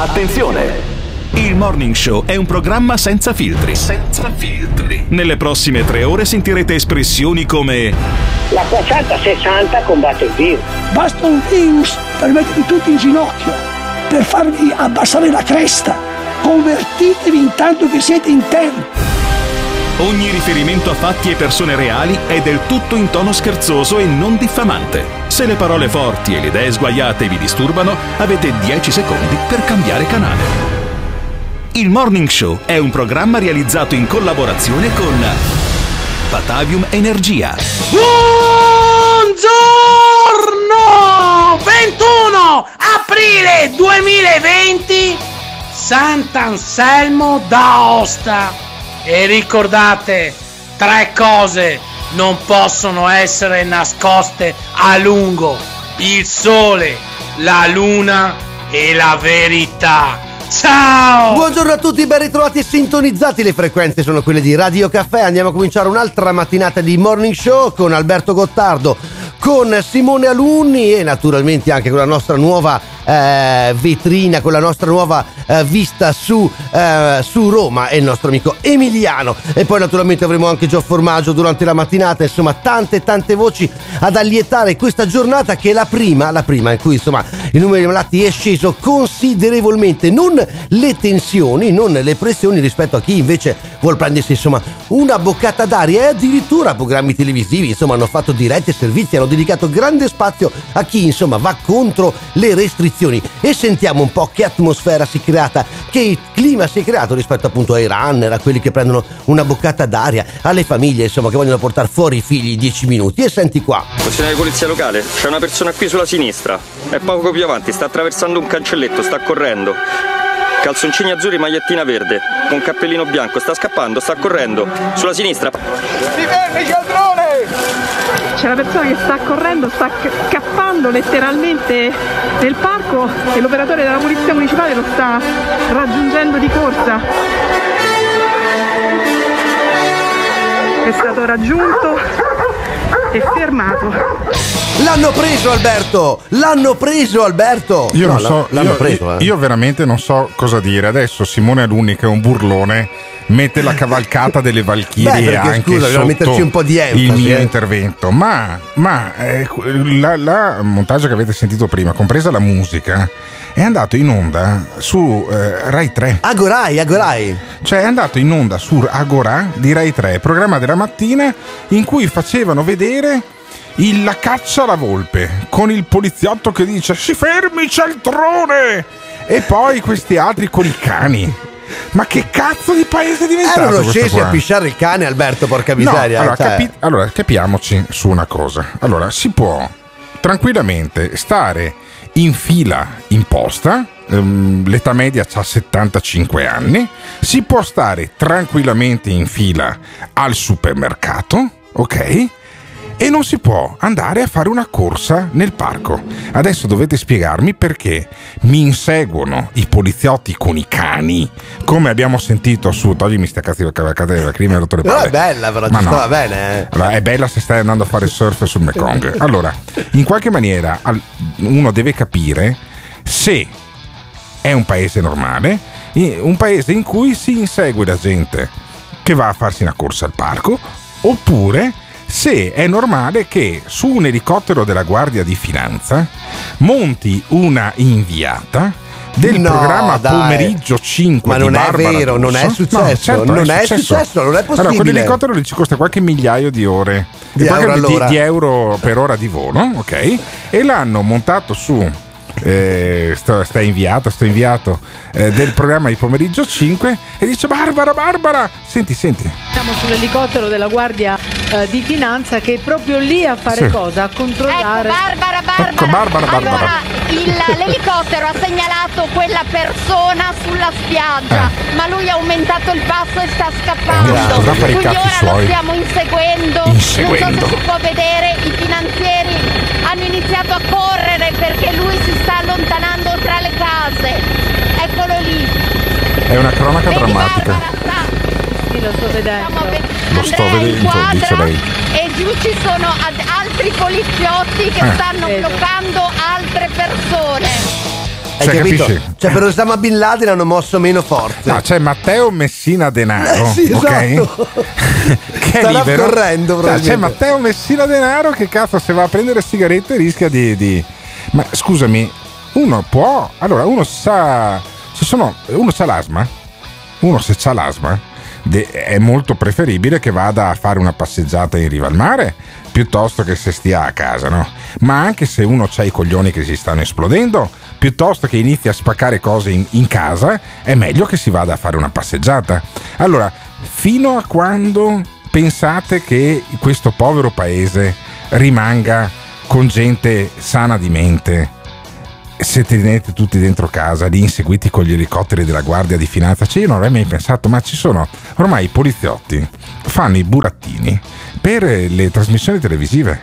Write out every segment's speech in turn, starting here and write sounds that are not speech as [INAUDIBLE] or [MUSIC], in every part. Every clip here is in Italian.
Attenzione! Il Morning Show è un programma senza filtri. Senza filtri. Nelle prossime tre ore sentirete espressioni come La 460 combatte il virus. Basta un virus per mettervi tutti in ginocchio, per farvi abbassare la cresta. Convertitevi intanto che siete in tempo. Ogni riferimento a fatti e persone reali è del tutto in tono scherzoso e non diffamante. Se le parole forti e le idee sguaiate vi disturbano, avete 10 secondi per cambiare canale. Il Morning Show è un programma realizzato in collaborazione con Batavium Energia. Buongiorno! 21 aprile 2020 Sant'Anselmo d'Aosta. E ricordate, tre cose non possono essere nascoste a lungo. Il sole, la luna e la verità. Ciao! Buongiorno a tutti, ben ritrovati e sintonizzati. Le frequenze sono quelle di Radio Caffè. Andiamo a cominciare un'altra mattinata di Morning Show con Alberto Gottardo, con Simone Alunni e naturalmente anche con la nostra nuova eh, vetrina, con la nostra nuova eh, vista su, eh, su Roma e il nostro amico Emiliano. E poi naturalmente avremo anche Gio Formaggio durante la mattinata. Insomma, tante tante voci ad allietare questa giornata che è la prima, la prima in cui insomma il numero di malati è sceso considerevolmente. Non le tensioni, non le pressioni rispetto a chi invece vuol prendersi insomma una boccata d'aria e addirittura programmi televisivi insomma hanno fatto dirette servizi, hanno dedicato grande spazio a chi insomma va contro le restrizioni e sentiamo un po' che atmosfera si è creata, che clima si è creato rispetto appunto ai runner, a quelli che prendono una boccata d'aria, alle famiglie insomma che vogliono portare fuori i figli 10 minuti e senti qua. Funzionario di polizia locale, c'è una persona qui sulla sinistra, è poco più avanti, sta attraversando un cancelletto, sta correndo. Calzoncini azzurri, magliettina verde, con cappellino bianco, sta scappando, sta correndo, sulla sinistra. Si fermi! C'è una persona che sta correndo, sta scappando letteralmente nel parco e l'operatore della polizia municipale lo sta raggiungendo di corsa. È stato raggiunto e fermato. L'hanno preso Alberto! L'hanno preso Alberto! Io No, non so, l'hanno io, preso, eh. io veramente non so cosa dire. Adesso Simone Alunni, che è un burlone, mette la cavalcata delle Beh, Valchirie perché, anche scusa, metterci un po' di enfasi, il mio eh. intervento. Ma, ma eh, la, la montaggio che avete sentito prima, compresa la musica, è andato in onda su eh, Rai 3. Agorai, Agorai. Cioè è andato in onda su Agora di Rai 3, programma della mattina in cui facevano vedere il- la caccia alla volpe con il poliziotto che dice si fermi cialtrone e poi questi altri con i cani. Ma che cazzo di paese è diventato Erano scesi qua? a pisciare il cane Alberto, porca No, miseria. allora, cioè. capi- allora, capiamoci su una cosa. Allora, si può tranquillamente stare in fila in posta, ehm, l'età media ha 75 anni, si può stare tranquillamente in fila al supermercato, ok? E non si può andare a fare una corsa nel parco. Adesso dovete spiegarmi perché mi inseguono i poliziotti con i cani, come abbiamo sentito su Toglimi sta cattiva cavalcata della crimine rotto le palle. è bella, però ci Ma no. stava bene. eh. Allora, è bella se stai andando a fare surf sul Mekong. [LAUGHS] Allora, in qualche maniera uno deve capire se è un paese normale, un paese in cui si insegue la gente che va a farsi una corsa al parco, oppure se è normale che su un elicottero della Guardia di Finanza monti una inviata del No, programma dai. Pomeriggio 5 Ma di non è vero, non è D'Urso. successo, non è successo, non è Allora, possibile. quell'elicottero lì ci costa qualche migliaio di ore Di euro all'ora. di euro per ora di volo, ok? E l'hanno montato su eh, sto, sta inviato, sto inviato eh, del programma di pomeriggio 5 e dice Barbara, Barbara, senti, senti. Siamo sull'elicottero della Guardia eh, di Finanza che è proprio lì a fare Sì. cosa? A controllare. Ecco, Barbara, Barbara. Ecco, Barbara, Barbara. Allora, il- l'elicottero ha segnalato quella persona sulla spiaggia, ma lui ha aumentato il passo e sta scappando. Eh, cosa fare i Quindi cazzi ora lo suoi? stiamo inseguendo. Inseguendo. Non so se si può vedere, i finanzieri hanno iniziato a correre perché lui si sta allontanando tra le case. Eccolo lì. È una cronaca Vedi, drammatica. Barbara, Sì, lo sto vedendo. Lo sto Andrea vedendo, inquadra dice lei. E giù ci sono altri poliziotti che Eh. stanno Vedo. bloccando altre persone. Hai Cioè, capito? capisci? Cioè, per Osama Bin Laden hanno mosso meno forze. No, c'è Matteo Messina Denaro, Eh, sì, ok? esatto. [LAUGHS] che è Starà libero. correndo, Cioè, c'è Matteo Messina Denaro che cazzo se va a prendere sigarette rischia di, di- Ma scusami, uno può. Allora, uno sa. Ci sono. Uno sa l'asma. Uno se c'ha l'asma. de- è molto preferibile che vada a fare una passeggiata in riva al mare piuttosto che se stia a casa, no? Ma anche se uno ha i coglioni che si stanno esplodendo, piuttosto che inizi a spaccare cose in, in casa, è meglio che si vada a fare una passeggiata. Allora, fino a quando pensate che questo povero paese rimanga con gente sana di mente? se tenete tutti dentro casa, lì inseguiti con gli elicotteri della Guardia di Finanza, cioè io non avrei mai pensato, ma ci sono ormai i poliziotti, fanno i burattini per le trasmissioni televisive.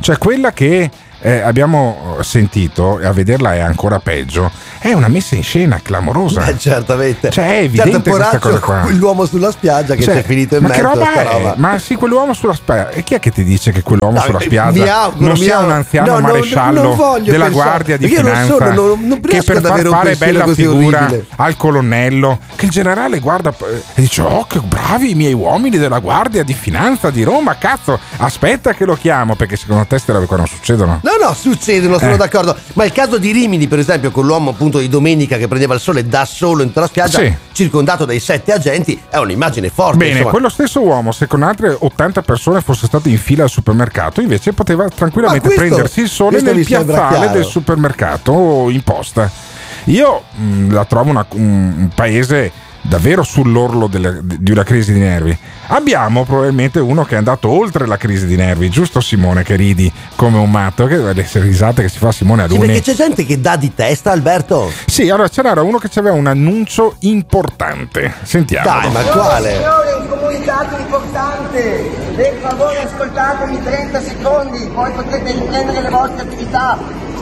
Cioè quella che eh, abbiamo sentito, e a vederla è ancora peggio, è una messa in scena clamorosa. Eh, certamente. Cioè è evidente certo, questa cosa qua. l'uomo sulla spiaggia che Cioè, si è finito in ma mezzo roba è? roba. Ma sì, quell'uomo sulla spiaggia. E chi è che ti dice che quell'uomo No, sulla mi spiaggia auguro, non sia un anziano No, no, maresciallo non voglio della pensare, Guardia di io non Finanza sono- non- non che per far fare bella figura orribile. al colonnello che il generale guarda eh, e dice oh che bravi i miei uomini della Guardia di Finanza di Roma cazzo aspetta che lo chiamo perché secondo te queste robe qua non succedono No, no, succedono, sono Eh. d'accordo. Ma il caso di Rimini, per esempio, con l'uomo appunto di domenica che prendeva il sole da solo in tutta la spiaggia, Sì. circondato dai sette agenti, è un'immagine forte. Bene, insomma. quello stesso uomo, se con altre 80 persone fosse stato in fila al supermercato, invece poteva tranquillamente questo- prendersi il sole nel piazzale del supermercato o in posta. Io mh, la trovo una- un, un paese davvero sull'orlo delle- di una crisi di nervi. Abbiamo probabilmente uno che è andato oltre la crisi di nervi, giusto Simone che ridi come un matto, che le risate che si fa Simone Sì, Aluni. perché c'è gente che dà di testa, Alberto. Sì, allora c'era uno che aveva un annuncio importante. Sentiamo. Dai, ma quale? Signore, un comunicato importante. Per favore ascoltatemi 30 secondi, poi potrete riprendere le vostre attività.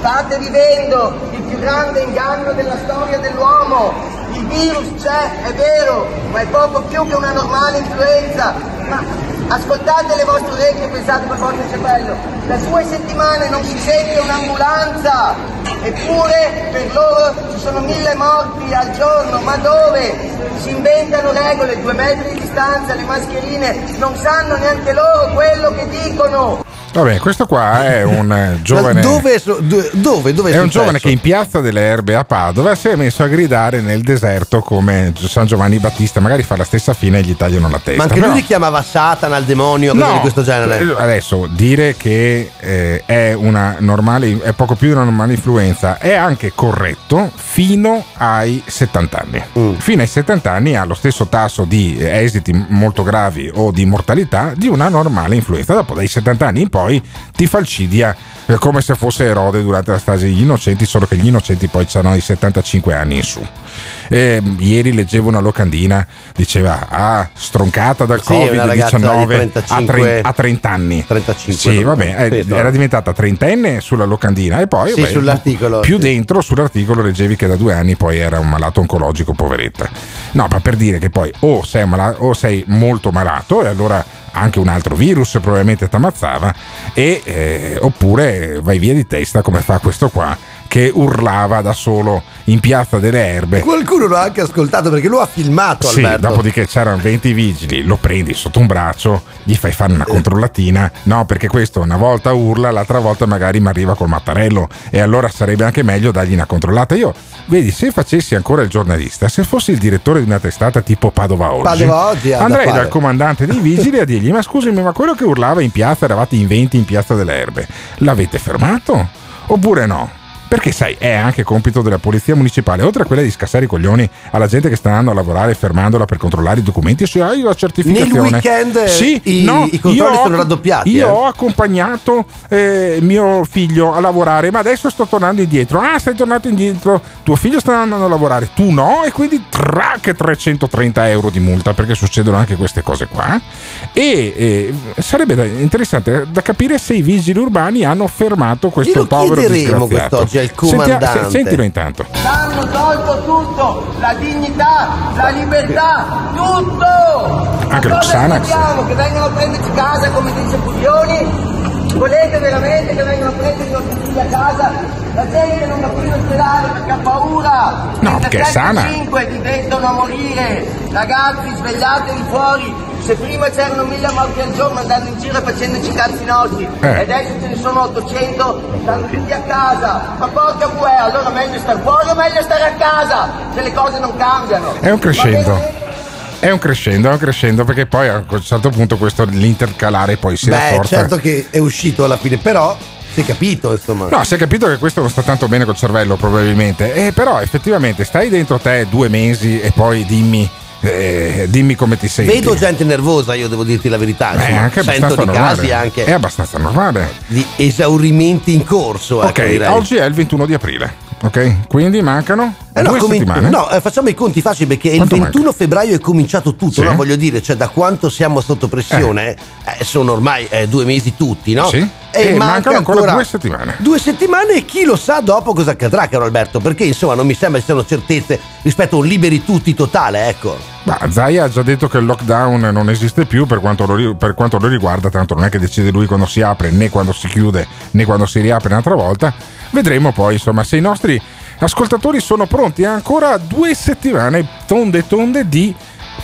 State vivendo il più grande inganno della storia dell'uomo. Il virus c'è, è vero, ma è poco più che una normale influenza. Ma ascoltate le vostre orecchie e pensate per il cervello. Da due settimane non si sente un'ambulanza. Eppure per loro ci sono mille morti al giorno, ma dove? Si inventano regole, due metri di distanza, le mascherine, non sanno neanche loro quello che dicono. Vabbè, questo qua è un eh, [LAUGHS] giovane. Dove, dove, dove, È un giovane che in piazza delle Erbe a Padova si è messo a gridare nel deserto come San Giovanni Battista, magari fa la stessa fine e gli tagliano la testa. Ma anche Però- lui li chiamava Satana, al demonio, cose No, di questo genere. eh, Adesso dire che eh, è una normale, è poco più di una normale influenza è anche corretto fino ai 70 anni. Mm. Fino ai 70 anni ha lo stesso tasso di eh, esiti molto gravi o di mortalità di una normale influenza. Dopo dai 70 anni in poi ti falcidia eh, come se fosse Erode durante la strage degli innocenti, solo che gli innocenti poi hanno i 75 anni in su. Eh, ieri leggevo una locandina, diceva ah, stroncata dal Sì, una ragazza di Covid-19 a, 35 tre- a 30 anni. 35. Sì, vabbè, eh, Sì, no. era diventata trentenne sulla locandina e poi Sì, vabbè, sull'articolo, Più sì. dentro sull'articolo leggevi che da due anni poi era un malato oncologico, poveretta. No, ma per dire che poi o sei, malato, o sei molto malato e allora anche un altro virus probabilmente ti ammazzava e, eh, oppure vai via di testa come fa questo qua che urlava da solo in piazza delle erbe Qualcuno l'ha anche ascoltato perché lui ha filmato sì, Alberto. dopodiché c'erano 20 vigili, lo prendi sotto un braccio, gli fai fare una controllatina. No, perché questo una volta urla, l'altra volta magari mi arriva col mattarello. E allora sarebbe anche meglio dargli una controllata. Io, vedi, se facessi ancora il giornalista, se fossi il direttore di una testata tipo Padova Oggi, Padova Oggi andrei dal comandante dei vigili a dirgli: Ma scusami, ma quello che urlava in piazza, eravate in 20 in piazza delle erbe, l'avete fermato? Oppure no? Perché sai, è anche compito della polizia municipale, oltre a quella di scassare i coglioni alla gente che sta andando a lavorare fermandola per controllare i documenti se hai la certificazione. Nel weekend, sì, i- no, i controlli ho- sono raddoppiati, Io eh. ho accompagnato eh, mio figlio a lavorare, ma adesso sto tornando indietro. Ah, sei tornato indietro, tuo figlio sta andando a lavorare, tu no, e quindi trac 330 euro di multa perché succedono anche queste cose qua. E eh, sarebbe interessante da capire se i vigili urbani hanno fermato questo povero disgraziato. quest'oggi al Sentiamo- comandante. se- sentilo intanto. Hanno tolto tutto, la dignità, la libertà, tutto! Anche Ma lo cosa Xanax. Che vengano a prenderci casa come dice Puglioni? Volete veramente che vengano prenderci i nostri figli a casa? La gente non va più in ospedale perché ha paura! No, perché è sana. 5 diventano a morire! Ragazzi, svegliatevi fuori! Se prima c'erano mille morti al giorno andando in giro e facendoci cazzi nostri, Eh. e adesso ce ne sono 800, stanno tutti a casa! Ma porca buè, allora meglio star fuori o meglio stare a casa? Se le cose non cambiano! È un crescendo. È un crescendo, è un crescendo perché poi a un certo punto questo l'intercalare poi si Beh, rafforza. certo che è uscito alla fine, però si è capito, insomma. No, si è capito che questo non sta tanto bene col cervello, probabilmente. Eh, però effettivamente stai dentro te due mesi e poi dimmi, eh, dimmi come ti senti. Vedo gente nervosa, io devo dirti la verità. È insomma. anche Sento abbastanza di normale. casi anche È abbastanza normale. di esaurimenti in corso. ecco, Ok, direi. oggi è il 21 di aprile. Ok, quindi mancano Eh no, comin- settimane. no, eh, facciamo i conti facili perché Quanto il 21 febbraio è cominciato tutto, Sì. no? voglio dire, cioè da quanto siamo sotto pressione, eh, sono ormai eh, due mesi tutti, no? Sì. E, E manca mancano ancora due settimane. Due settimane e chi lo sa dopo cosa accadrà, caro Alberto, perché insomma non mi sembra ci siano certezze rispetto a un liberi tutti totale, ecco. Ma Zaya ha già detto che il lockdown non esiste più per quanto, lo, per quanto lo riguarda, tanto non è che decide lui quando si apre, né quando si chiude, né quando si riapre un'altra volta. Vedremo poi, insomma, se i nostri ascoltatori sono pronti a ancora due settimane tonde tonde di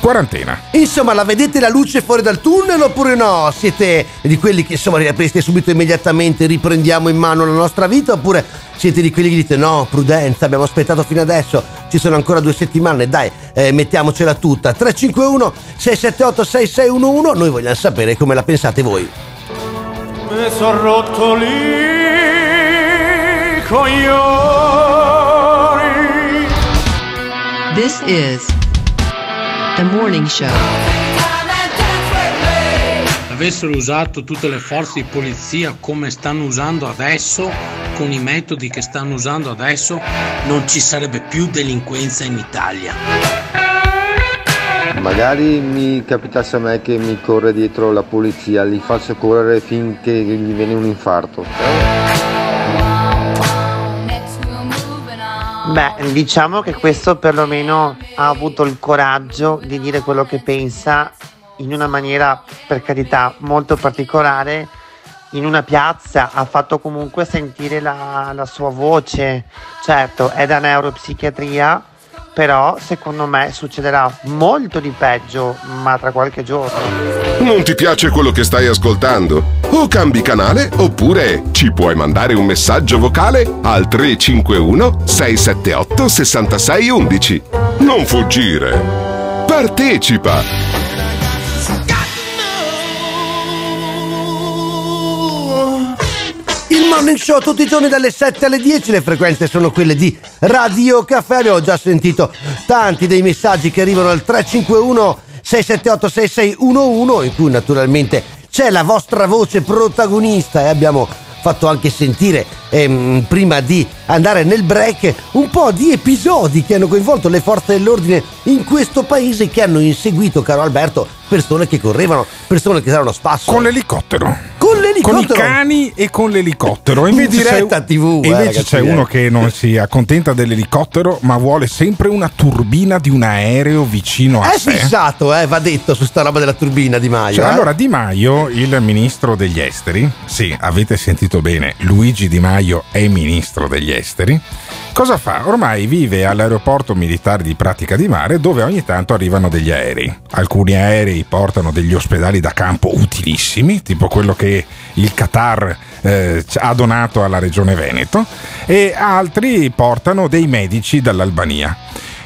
quarantena. Insomma, la vedete la luce fuori dal tunnel oppure no? Siete di quelli che insomma riapriste subito immediatamente, riprendiamo in mano la nostra vita oppure siete di quelli che dite no, prudenza, abbiamo aspettato fino adesso, ci sono ancora due settimane, dai, eh, mettiamocela tutta. 351 678 6611, noi vogliamo sapere come la pensate voi. Mi sono rotto lì coglioni. This is the morning show. avessero usato tutte le forze di polizia come stanno usando adesso, con i metodi che stanno usando adesso, non ci sarebbe più delinquenza in Italia. Magari mi capitasse a me che mi corre dietro la polizia, li faccio correre finché gli viene un infarto. Beh, diciamo che questo perlomeno ha avuto il coraggio di dire quello che pensa in una maniera, per carità, molto particolare. In una piazza ha fatto comunque sentire la, la sua voce. Certo, è da neuropsichiatria, però secondo me succederà molto di peggio, ma tra qualche giorno. Non ti piace quello che stai ascoltando? O cambi canale oppure ci puoi mandare un messaggio vocale al 351 678 6611. Non fuggire. Partecipa. Il morning show tutti i giorni dalle 7 alle 10, le frequenze sono quelle di Radio Caffè. Abbiamo già sentito tanti dei messaggi che arrivano al 351 678 6611 in cui naturalmente c'è la vostra voce protagonista e abbiamo fatto anche sentire ehm, prima di andare nel break un po' di episodi che hanno coinvolto le forze dell'ordine in questo paese che hanno inseguito, caro Alberto, persone che correvano, persone che erano spasso. Con l'elicottero. Con l'elicottero. Con i cani e con l'elicottero. In Invece diretta c'è, TV, eh, invece ragazzi, c'è eh. uno che non si accontenta dell'elicottero, ma vuole sempre una turbina di un aereo vicino a È sé. fissato, eh, va detto su sta roba della turbina di Maio. Cioè, eh. allora, Di Maio, il ministro degli esteri, sì, avete sentito bene, Luigi Di Maio è ministro degli esteri. Cosa fa? Ormai vive all'aeroporto militare di Pratica di Mare dove ogni tanto arrivano degli aerei. Alcuni aerei portano degli ospedali da campo utilissimi, tipo quello che il Qatar eh, ha donato alla regione Veneto, e altri portano dei medici dall'Albania.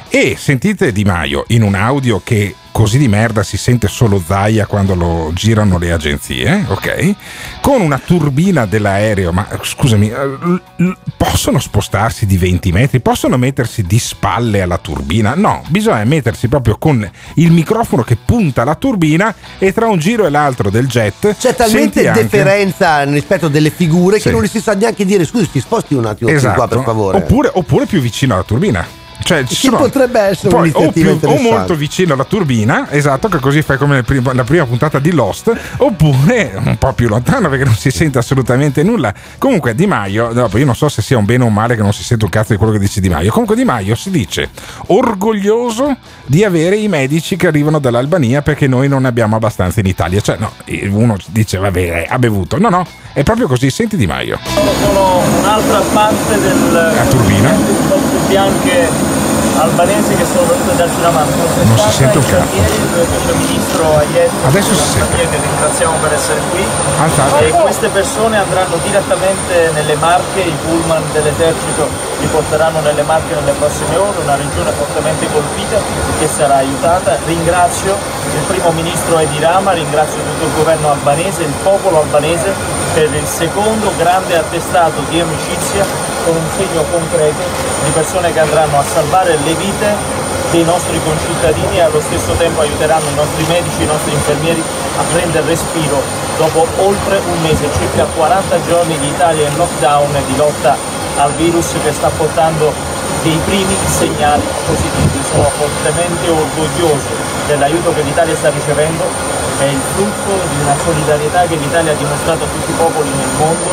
E sentite Di Maio in un audio che così di merda si sente solo Zaia quando lo girano le agenzie, ok? Con una turbina dell'aereo, ma scusami, eh, possono spostarsi di 20 metri? Possono mettersi di spalle alla turbina? No, bisogna mettersi proprio con il microfono che punta alla turbina e tra un giro e l'altro del jet C'è talmente anche- deferenza rispetto delle figure Sì. che non li si sa neanche dire scusi ti sposti un attimo più qua per favore. Esatto. Oppure, oppure più vicino alla turbina. Cioè, ci sono- potrebbe essere poi, o, più- o molto vicino alla turbina, esatto, che così fai come nel prim- la prima puntata di Lost, oppure un po' più lontano perché non si sente assolutamente nulla. Comunque Di Maio, dopo io non so se sia un bene o un male che non si sente un cazzo di quello che dice Di Maio. Comunque Di Maio si dice orgoglioso di avere i medici che arrivano dall'Albania perché noi non ne abbiamo abbastanza in Italia. Cioè, no, uno dice vabbè, ha bevuto. No, no, è proprio così. Senti Di Maio. Sono un'altra parte del La turbina. Bianche albanesi che sono venute a darci una mano. Non si sente un cazzo. Adesso si sente. Che ringraziamo per essere qui. Alzate. E queste persone andranno direttamente nelle Marche, i pullman dell'esercito li porteranno nelle Marche nelle prossime ore, una regione fortemente colpita che sarà aiutata. Ringrazio il primo ministro Edi Rama, ringrazio tutto il governo albanese, il popolo albanese per il secondo grande attestato di amicizia con un segno concreto di persone che andranno a salvare le vite dei nostri concittadini e allo stesso tempo aiuteranno i nostri medici, i nostri infermieri a prendere respiro dopo oltre un mese, circa 40 giorni di Italia in lockdown e di lotta al virus che sta portando dei primi segnali positivi. Sono fortemente orgoglioso dell'aiuto che l'Italia sta ricevendo, è il frutto di una solidarietà che l'Italia ha dimostrato a tutti i popoli nel mondo,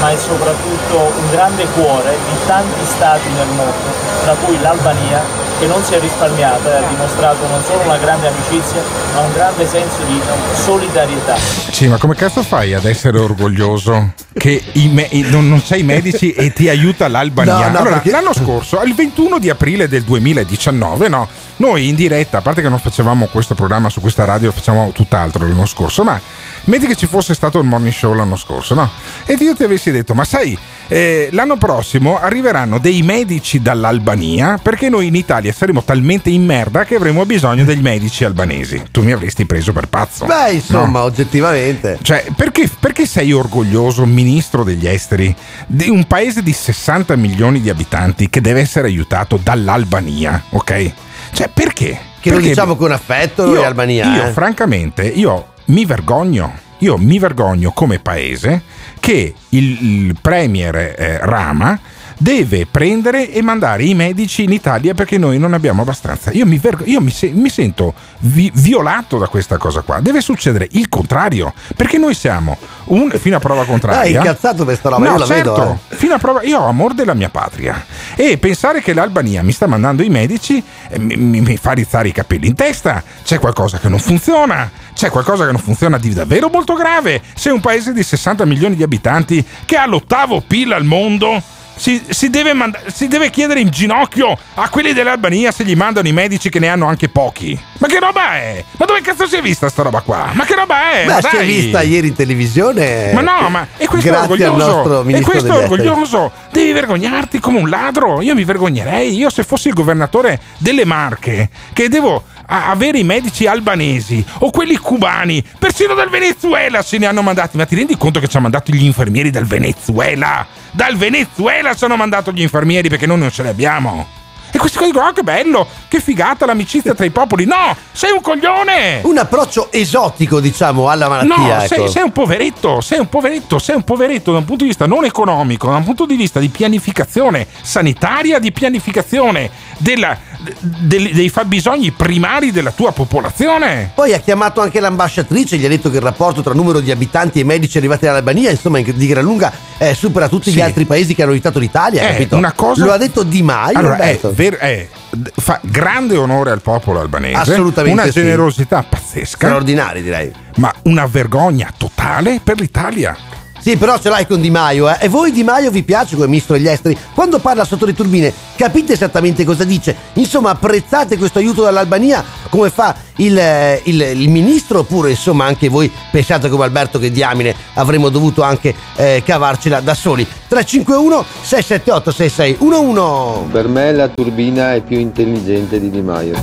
ma è soprattutto un grande cuore di tanti stati nel mondo, tra cui l'Albania, che non si è risparmiata e ha dimostrato non solo una grande amicizia, ma un grande senso di solidarietà. Sì, ma come cazzo fai ad essere orgoglioso che i me- i- non, non sei medici e ti aiuta l'Albania? No, no, allora, perché- l'anno scorso, il 21 di aprile del 2019, no, noi in diretta, a parte che non facevamo questo programma su questa radio, facevamo tutt'altro l'anno scorso, ma metti che ci fosse stato il morning show l'anno scorso, no? Ed io ti avessi detto, ma sai, eh, l'anno prossimo arriveranno dei medici dall'Albania perché noi in Italia saremo talmente in merda che avremo bisogno degli medici albanesi. Tu mi avresti preso per pazzo. Beh, insomma, No? oggettivamente. Cioè, perché, perché sei orgoglioso, ministro degli esteri, di un paese di 60 milioni di abitanti che deve essere aiutato dall'Albania, ok? Cioè, perché? Che lo Perché diciamo con affetto noi io, Albania. io, eh. francamente, io mi vergogno. Io mi vergogno come paese che il, il premier eh, Rama deve prendere e mandare i medici in Italia perché noi non abbiamo abbastanza. Io mi, vergo- io mi, se- mi sento vi- violato da questa cosa qua. Deve succedere il contrario perché noi siamo un, [LAUGHS] fino a prova contraria. Dai, incazzato per sta roba, No, io la certo, vedo. eh. fino a prova io ho amore della mia patria e pensare che l'Albania mi sta mandando i medici eh, mi, mi- mi fa rizzare i capelli in testa c'è qualcosa che non funziona c'è qualcosa che non funziona di davvero molto grave se un paese di 60 milioni di abitanti che ha l'ottavo PIL al mondo si, si deve manda- si deve chiedere in ginocchio a quelli dell'Albania se gli mandano i medici che ne hanno anche pochi. Ma che roba è? Ma dove cazzo si è vista sta roba qua? Ma che roba è? Beh, Ma si è vista ieri in televisione. Ma no, ma e questo è Grazie nostro orgoglioso. E questo è orgoglioso. Devi vergognarti come un ladro. Io mi vergognerei. Io, se fossi il governatore delle Marche, che devo avere i medici albanesi o quelli cubani, persino dal Venezuela se ne hanno mandati. Ma ti rendi conto che ci hanno mandato gli infermieri dal Venezuela? Dal Venezuela ci hanno mandato gli infermieri perché noi non ce li abbiamo. E questi qua dicono: "Oh, che bello, che figata l'amicizia tra i popoli. No, sei un coglione! Un approccio esotico, diciamo, alla malattia. No, ecco. sei, sei un poveretto, sei un poveretto, sei un poveretto da un punto di vista non economico, da un punto di vista di pianificazione sanitaria, di pianificazione della- de- dei fabbisogni primari della tua popolazione. Poi ha chiamato anche l'ambasciatrice, gli ha detto che il rapporto tra numero di abitanti e medici arrivati dall'Albania, insomma, in- di gran lunga eh, supera tutti gli Sì. altri paesi che hanno aiutato l'Italia. È capito? una cosa- Lo ha detto Di Maio. Allora, è, ver- è- fa grande onore al popolo albanese, Assolutamente una sì. generosità pazzesca, Straordinari, direi. ma una vergogna totale per l'Italia. Sì, però ce l'hai con Di Maio, eh. E voi Di Maio vi piace come ministro degli esteri? Quando parla sotto le turbine, capite esattamente cosa dice? Insomma, apprezzate questo aiuto dall'Albania come fa il, eh, il- il ministro? Oppure, insomma, anche voi pensate come Alberto che diamine avremmo dovuto anche eh, cavarcela da soli? 351 678 6611 Per me la turbina è più intelligente di Di Maio.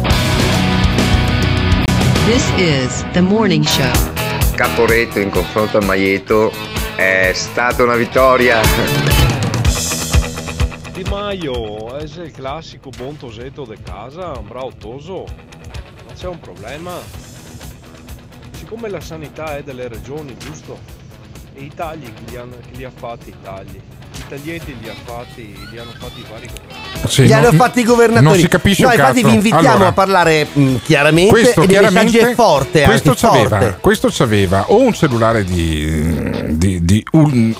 This is the morning show. Caporetto in confronto a Maieto è stata una vittoria. Di Maio è il classico buon tosetto di casa, un bravo toso. Ma c'è un problema. Siccome la sanità è delle regioni, giusto? E i tagli che che li ha fatti i tagli? I taglietti li ha fatti, li hanno fatti i vari governi. Sì, Li hanno non- fatti i governatori. Non si capisce No, un infatti cazzo. vi invitiamo Allora, a parlare mh, chiaramente questo e chiaramente è forte, questo c'aveva, forte. questo c'aveva o un cellulare di, di- di ul-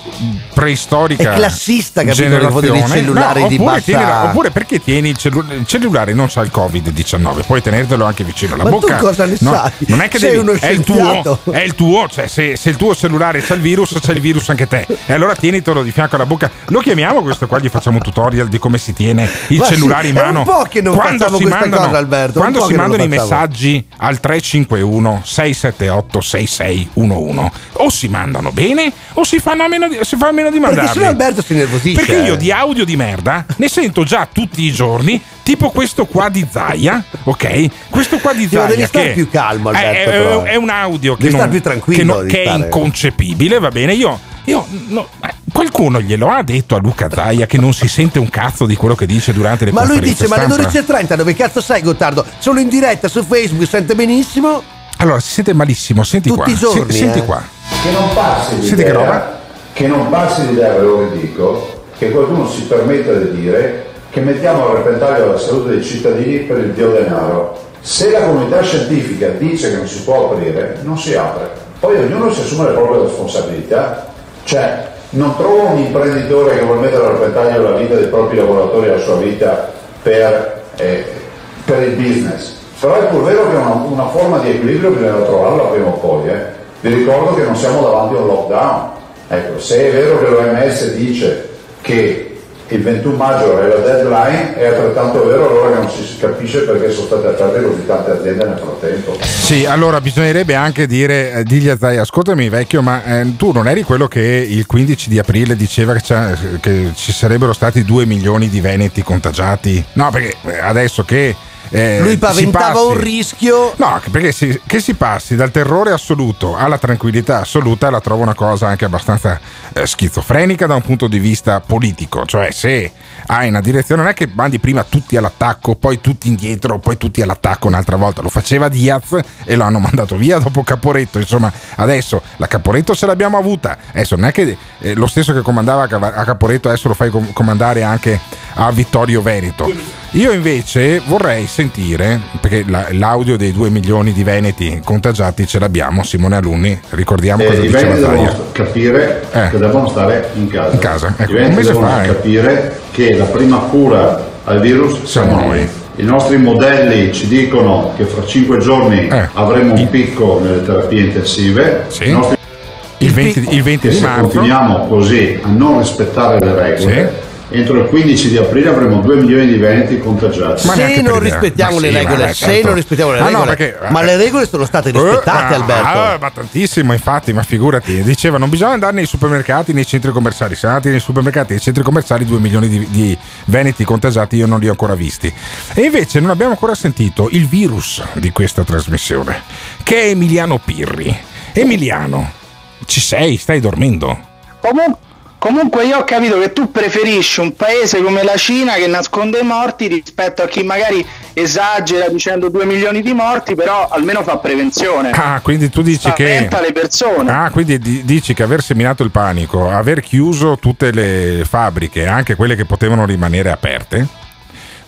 preistorica È classista, capito, dei cellulari No, di oppure, bassa- tienila- oppure perché tieni il, cellu- il cellulare non sa il covid-19 puoi tenertelo anche vicino alla Ma tu bocca cosa ne No, sai? non è che Sei devi uno è il tuo è il tuo cioè se, se il tuo cellulare c'ha il virus c'è il virus anche te e allora tienitelo di fianco alla bocca lo chiamiamo questo qua gli facciamo un tutorial di come si tiene il Ma sì, cellulare in è mano un po' che non facciamo si mandano, cosa, Alberto, quando si mandano i messaggi al 351 678 6611 o si mandano bene o si fanno a meno di, si fa a meno di Perché mandarli sennò Alberto si nervosisce. perché io eh. di audio di merda ne sento già tutti i giorni, tipo questo qua di Zaia, ok? Questo qua di Sì, Zaia devi stare più calmo, Alberto, è, è- è un audio che, non, che, non- che è inconcepibile, va bene? Io, io no, ma qualcuno glielo ha detto a Luca Zaia che non si sente un cazzo di quello che dice durante le Ma lui conferenze dice, ma alle stampa? 12.30 dove cazzo sei Gottardo? Sono in diretta su Facebook, sente benissimo. Allora, si sente malissimo, senti Tutti qua. i giorni, Se- senti eh. qua. Che non passi Senti che l'idea, roba? che non passi l'idea, ve lo ridico, che qualcuno si permetta di dire che mettiamo a repentaglio la salute dei cittadini per il dio denaro. Se la comunità scientifica dice che non si può aprire, non si apre. Poi ognuno si assume le proprie responsabilità. Cioè, non trovo un imprenditore che vuole mettere a repentaglio la vita dei propri lavoratori e la sua vita per, eh, per il business. Però è pur vero che una, una forma di equilibrio bisogna trovarla prima o poi. eh. Vi ricordo che non siamo davanti a un lockdown. Ecco, se è vero che l'OMS dice che il 21 maggio è la deadline, è altrettanto vero allora che non si capisce perché sono state aperte così tante aziende nel frattempo. Sì, allora bisognerebbe anche dire, eh, digli a Zai, ascoltami vecchio, ma eh, tu non eri quello che il 15 di aprile diceva che, che ci sarebbero stati 2 milioni di veneti contagiati? No, perché eh, adesso che... eh, Lui paventava un rischio. No, perché si, che si passi dal terrore assoluto alla tranquillità assoluta la trovo una cosa anche abbastanza eh, schizofrenica da un punto di vista politico. Cioè, se hai una direzione, non è che mandi prima tutti all'attacco, poi tutti indietro, poi tutti all'attacco un'altra volta. Lo faceva Diaz e lo hanno [LAUGHS] mandato via dopo Caporetto. Insomma, adesso la Caporetto ce l'abbiamo avuta. Adesso non è che eh, lo stesso che comandava a Caporetto adesso lo fai com- comandare anche a Vittorio Veneto. Io invece vorrei sentire, perché la- l'audio dei 2 milioni di veneti contagiati ce l'abbiamo, Simone Alunni, ricordiamo Eh, cosa diceva devono capire Eh. che devono stare in casa. In casa, ecco, un mese devono fa, eh. capire che la prima cura al virus siamo noi. I nostri modelli ci dicono che fra 5 giorni Eh. avremo un picco nelle terapie intensive. I nostri- Il 20, il 20 che di se marzo. continuiamo così a non rispettare le regole, entro il 15 di aprile avremo 2 milioni di veneti contagiati. se non rispettiamo le regole, se non rispettiamo le Ah, regole, ma le regole sono state rispettate, Eh, Alberto. ah, ma tantissimo, infatti, ma figurati. Diceva: non bisogna andare nei supermercati, nei centri commerciali. Se andate nei supermercati e nei centri commerciali, 2 milioni di, di veneti contagiati, io non li ho ancora visti. E invece non abbiamo ancora sentito il virus di questa trasmissione, che è Emiliano Pirri. Emiliano, ci sei? Stai dormendo? Comun- comunque io ho capito che tu preferisci un paese come la Cina che nasconde i morti rispetto a chi magari esagera dicendo 2 milioni di morti, però almeno fa prevenzione. Ah, quindi tu dici che. Spaventa le persone. Ah, quindi di- dici che aver seminato il panico, aver chiuso tutte le fabbriche, anche quelle che potevano rimanere aperte,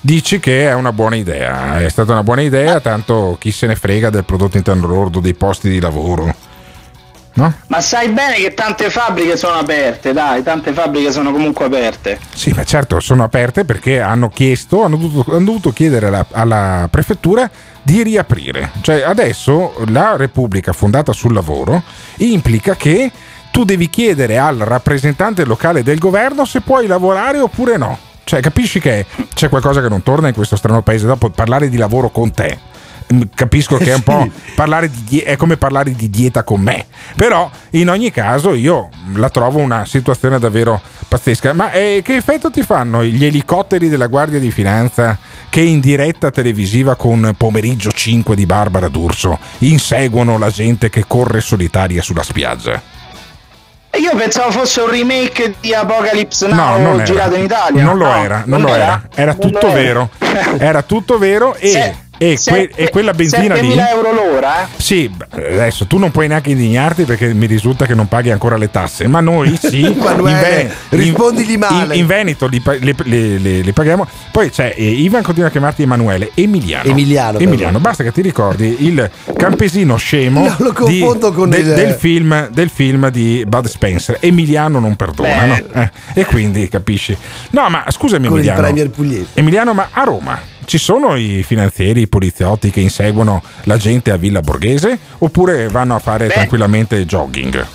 dici che è una buona idea. È stata una buona idea, tanto chi se ne frega del prodotto interno lordo, dei posti di lavoro. No? Ma sai bene che tante fabbriche sono aperte, dai, tante fabbriche sono comunque aperte. Sì, ma certo, sono aperte perché hanno chiesto, hanno dovuto, hanno dovuto chiedere alla, alla prefettura di riaprire. Cioè adesso la Repubblica fondata sul lavoro implica che tu devi chiedere al rappresentante locale del governo se puoi lavorare oppure no. Cioè capisci che c'è qualcosa che non torna in questo strano paese dopo parlare di lavoro con te. Mm, Capisco che è un po' [LAUGHS] parlare di die- è come parlare di dieta con me, però in ogni caso io la trovo una situazione davvero pazzesca. Ma eh, che effetto ti fanno gli elicotteri della Guardia di Finanza che in diretta televisiva con Pomeriggio 5 di Barbara D'Urso inseguono la gente che corre solitaria sulla spiaggia? Io pensavo fosse un remake di Apocalypse Now No, non era. girato in Italia. Non lo No, era, non lo era. Era Non tutto lo vero. [LAUGHS] Era tutto vero e Se- E, que- e quella benzina lì. 7.000 euro l'ora? eh? Sì, adesso tu non puoi neanche indignarti perché mi risulta che non paghi ancora le tasse, ma noi sì. [LAUGHS] Emanuele, rispondigli male. In, in Veneto li pa- le, le- le- le paghiamo. Poi c'è eh, Ivan continua a chiamarti Emanuele, Emiliano. Emiliano, Emiliano, basta che ti ricordi il campesino scemo No, lo di- confondo con de- il- del, film, del film di Bud Spencer. Emiliano non perdona, no? Eh, e quindi capisci. No, ma scusami, Con il Emiliano. premier pugliese. Emiliano, ma a Roma ci sono i finanzieri, i poliziotti che inseguono la gente a Villa Borghese oppure vanno a fare tranquillamente jogging?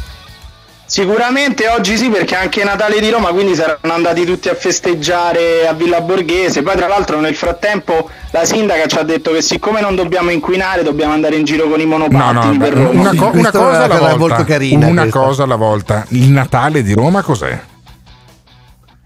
Sicuramente oggi sì, perché è anche Natale di Roma, quindi saranno andati tutti a festeggiare a Villa Borghese. Poi, tra l'altro, nel frattempo la sindaca ci ha detto che siccome non dobbiamo inquinare, dobbiamo andare in giro con i No, monopattini no, per beh, Roma. una, co- una cosa è alla volta. molto carina, Una questa. cosa alla volta. Il Natale di Roma cos'è?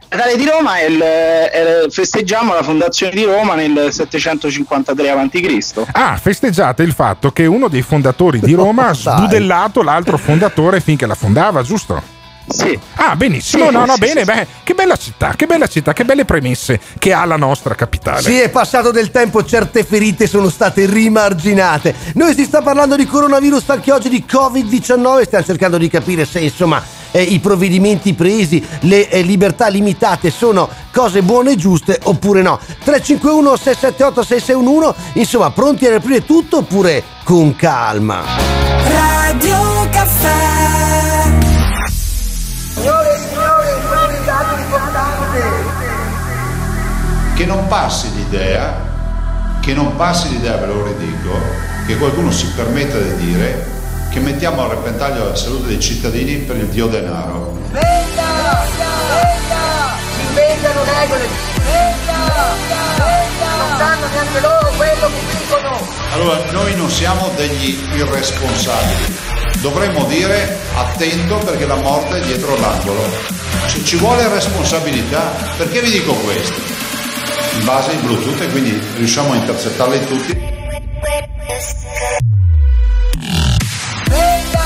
Natale di Roma è il, è- festeggiamo la fondazione di Roma nel 753 a.C. Ah, festeggiate il fatto che uno dei fondatori di Roma ha [LAUGHS] sbudellato l'altro fondatore finché la fondava, giusto? Sì. Ah, benissimo. Sì, no, no, sì, bene, sì, beh, che bella città, che bella città, che belle premesse che ha la nostra capitale. Sì, è passato del tempo, certe ferite sono state rimarginate. Noi si sta parlando di coronavirus anche oggi di Covid-19, stiamo cercando di capire se insomma eh, i provvedimenti presi, le eh, libertà limitate sono cose buone e giuste oppure no. 351 678 6611, insomma, pronti a riaprire tutto oppure con calma? Radio Caffè Signore e signori, un dato importante. Che non passi l'idea, che non passi l'idea, ve lo ridico, che qualcuno si permetta di dire che mettiamo a repentaglio la salute dei cittadini per il dio denaro. Venga! Venga! Si inventano regole! Venga! Non sanno neanche loro quello che dicono! Allora, noi non siamo degli irresponsabili. Dovremmo dire attento perché la morte è dietro l'angolo. Ci, ci vuole responsabilità. Perché vi dico questo? In base ai Bluetooth e quindi riusciamo a intercettarli tutti. Venga!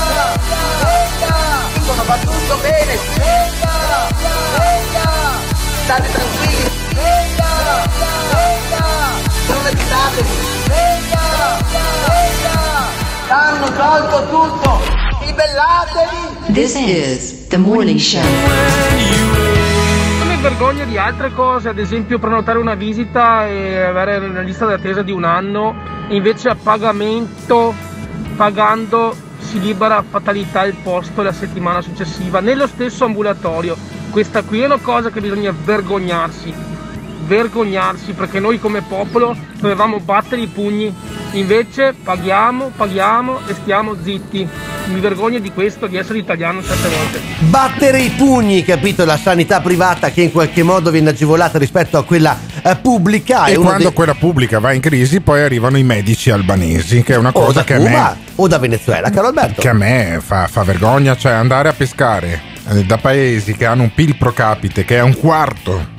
Venga! Dicono va tutto bene! Venga! Venga! State tranquilli! Venga! Venga! Non agitatevi! Venga! Venga! Hanno tolto tutto! Ribellatevi! This is the morning show. Non mi vergogno di altre cose, ad esempio prenotare una visita e avere una lista d'attesa di un anno, invece a pagamento, pagando, si libera a fatalità il posto la settimana successiva nello stesso ambulatorio. Questa qui è una cosa che bisogna vergognarsi, vergognarsi perché noi come popolo dovevamo battere i pugni, invece paghiamo, paghiamo e stiamo zitti. Mi vergogno di questo, di essere italiano certe volte. Battere i pugni, capito? La sanità privata che in qualche modo viene agevolata rispetto a quella pubblica. E quando dei- quella pubblica va in crisi, poi arrivano i medici albanesi, che è una cosa che a Cuba me o da Venezuela, caro Alberto. che a me fa, fa vergogna, cioè andare a pescare eh, da paesi che hanno un PIL pro capite che è un quarto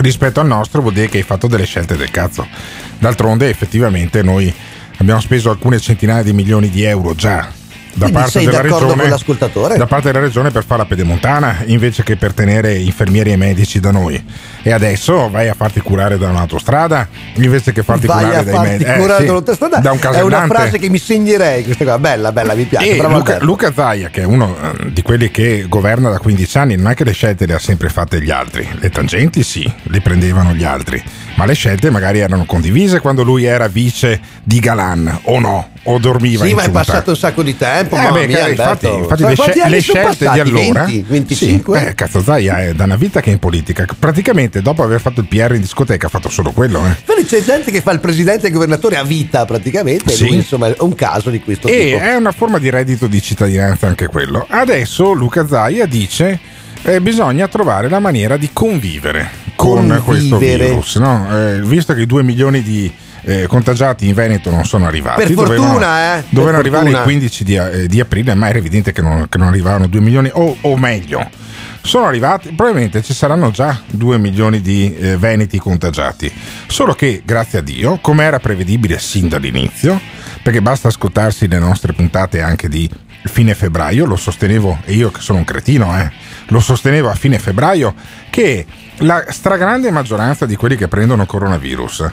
rispetto al nostro vuol dire che hai fatto delle scelte del cazzo. D'altronde effettivamente noi abbiamo speso alcune centinaia di milioni di euro già da Quindi parte della regione da parte della regione per fare la pedemontana invece che per tenere infermieri e medici da noi e adesso vai a farti curare da un'autostrada invece che farti Vai curare dai medici curare dall'autostrada. da un È una frase che mi segnerei questa qua. Bella, bella, mi piace. Luca. Luca Zaia, che è uno eh, di quelli che governa da 15 anni, non è che le scelte le ha sempre fatte gli altri. Le tangenti sì, le prendevano gli altri, ma le scelte magari erano condivise quando lui era vice di Galan, o no, o dormiva Sì, ma è passato un sacco di tempo. Eh, beh, mia, infatti, infatti le, anni le scelte di allora 20, 25? Sì, eh, cazzo Zaia è da una vita che è in politica praticamente dopo aver fatto il PR in discoteca ha fatto solo quello eh. Quindi c'è gente che fa il presidente e il governatore a vita praticamente. Sì. lui, insomma, è un caso di questo E tipo. è una forma di reddito di cittadinanza anche quello. Adesso Luca Zaia dice eh, bisogna trovare la maniera di convivere con Convivere. questo virus. no? Eh, visto che i 2 milioni di eh, contagiati in Veneto non sono arrivati. Per dovevano- fortuna, eh, per Dovevano arrivare fortuna. il 15 di, eh, di aprile, ma era evidente che non, che non arrivavano 2 milioni, o, o meglio, sono arrivati, probabilmente ci saranno già 2 milioni di eh, veneti contagiati. Solo che, grazie a Dio, come era prevedibile sin dall'inizio, perché basta ascoltarsi le nostre puntate anche di fine febbraio, lo sostenevo, e io che sono un cretino, eh, lo sostenevo a fine febbraio, che la stragrande maggioranza di quelli che prendono coronavirus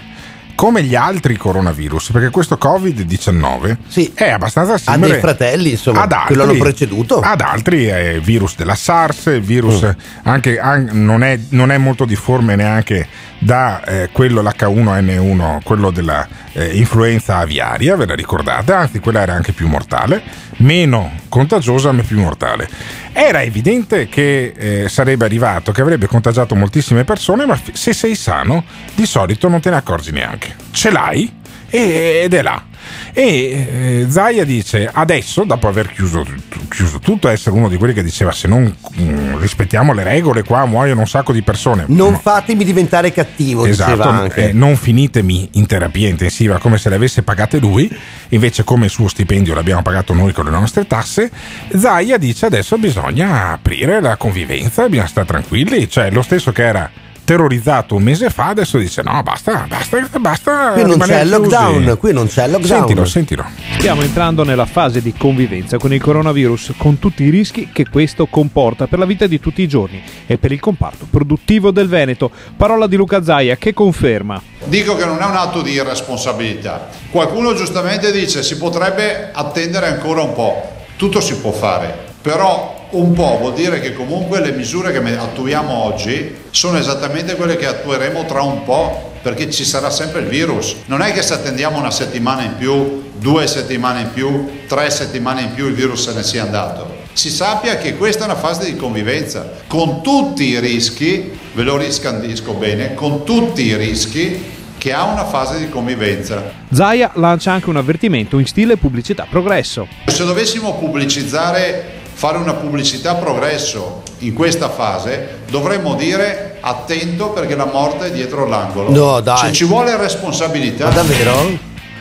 come gli altri coronavirus, perché questo Covid-19 è abbastanza Ha simile dei fratelli, insomma, ad che altri, l'hanno preceduto. Ad altri è virus della SARS, virus Mm. anche, an- non, è, non è molto difforme neanche da eh, quello l'H1N1, quello della eh, influenza aviaria, ve la ricordate? Anzi, quella era anche più mortale, meno contagiosa ma più mortale. Era evidente che eh, sarebbe arrivato, che avrebbe contagiato moltissime persone, ma se sei sano, di solito non te ne accorgi neanche. Ce l'hai ed è là. E eh, Zaia dice adesso, dopo aver chiuso, chiuso tutto, essere uno di quelli che diceva se non mm, rispettiamo le regole qua muoiono un sacco di persone. Non fatemi diventare cattivo, Esatto, eh, non finitemi in terapia intensiva come se le avesse pagate lui, invece come il suo stipendio l'abbiamo pagato noi con le nostre tasse, Zaia dice adesso bisogna aprire la convivenza, bisogna stare tranquilli, cioè lo stesso che era terrorizzato un mese fa adesso dice no basta, basta, basta. Qui non c'è il chiusi." lockdown, qui non c'è il lockdown. Sentilo, sentilo. Stiamo entrando nella fase di convivenza con il coronavirus, con tutti i rischi che questo comporta per la vita di tutti i giorni e per il comparto produttivo del Veneto. Parola di Luca Zaia che conferma. Dico che non è un atto di irresponsabilità. Qualcuno giustamente dice si potrebbe attendere ancora un po'. Tutto si può fare, però un po' vuol dire che comunque le misure che attuiamo oggi sono esattamente quelle che attueremo tra un po' perché ci sarà sempre il virus. Non è che se attendiamo una settimana in più, due settimane in più, tre settimane in più il virus se ne sia andato. Si sappia che questa è una fase di convivenza con tutti i rischi, ve lo riscandisco bene, con tutti i rischi che ha una fase di convivenza. Zaia lancia anche un avvertimento in stile pubblicità progresso. Se dovessimo pubblicizzare, fare una pubblicità progresso in questa fase, dovremmo dire attento perché la morte è dietro l'angolo. No, dai. Se ci vuole responsabilità. Ma davvero?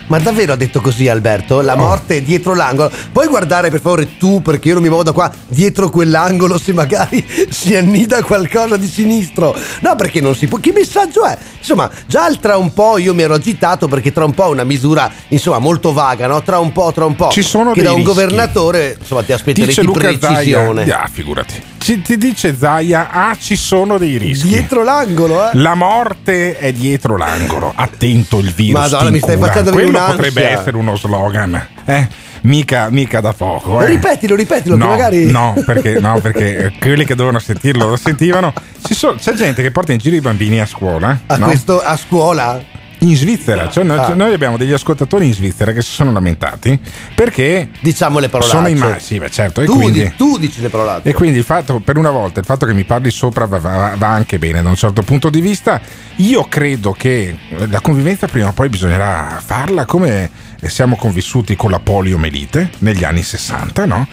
Ma davvero ha detto così Alberto? La morte è dietro l'angolo. Puoi guardare per favore tu, perché io non mi muovo da qua, dietro quell'angolo se magari [LAUGHS] si annida qualcosa di sinistro. No, perché non si può. Che messaggio è? Insomma, già tra un po' io mi ero agitato perché tra un po' è una misura, insomma, molto vaga, no? Tra un po', tra un po'. Ci sono che dei da un rischi. governatore, insomma, ti aspetteresti Dice Luca precisione. Zaia, ah, figurati. Ci- ti dice Zaia, ah, ci sono dei rischi. Dietro l'angolo, eh? La morte è dietro l'angolo. Attento il virus. Madonna, mi stai facendo Quello un'ansia. potrebbe essere uno slogan. Eh? Mica, mica da poco. Eh? Ripetilo, ripetilo, No, magari. no, perché, no, perché quelli che dovevano sentirlo lo sentivano. Ci so- c'è gente che porta in giro i bambini a scuola. A, no? questo, a scuola? In Svizzera, cioè, noi, Ah. noi abbiamo degli ascoltatori in Svizzera che si sono lamentati perché diciamo le parolacce. sono in ma- sì, beh, certo, Tu, quindi, di- tu dici le parolacce. e quindi il fatto, per una volta, il fatto che mi parli sopra va, va- va anche bene da un certo punto di vista. Io credo che la convivenza prima o poi bisognerà farla come siamo convissuti con la poliomelite negli anni 60, no?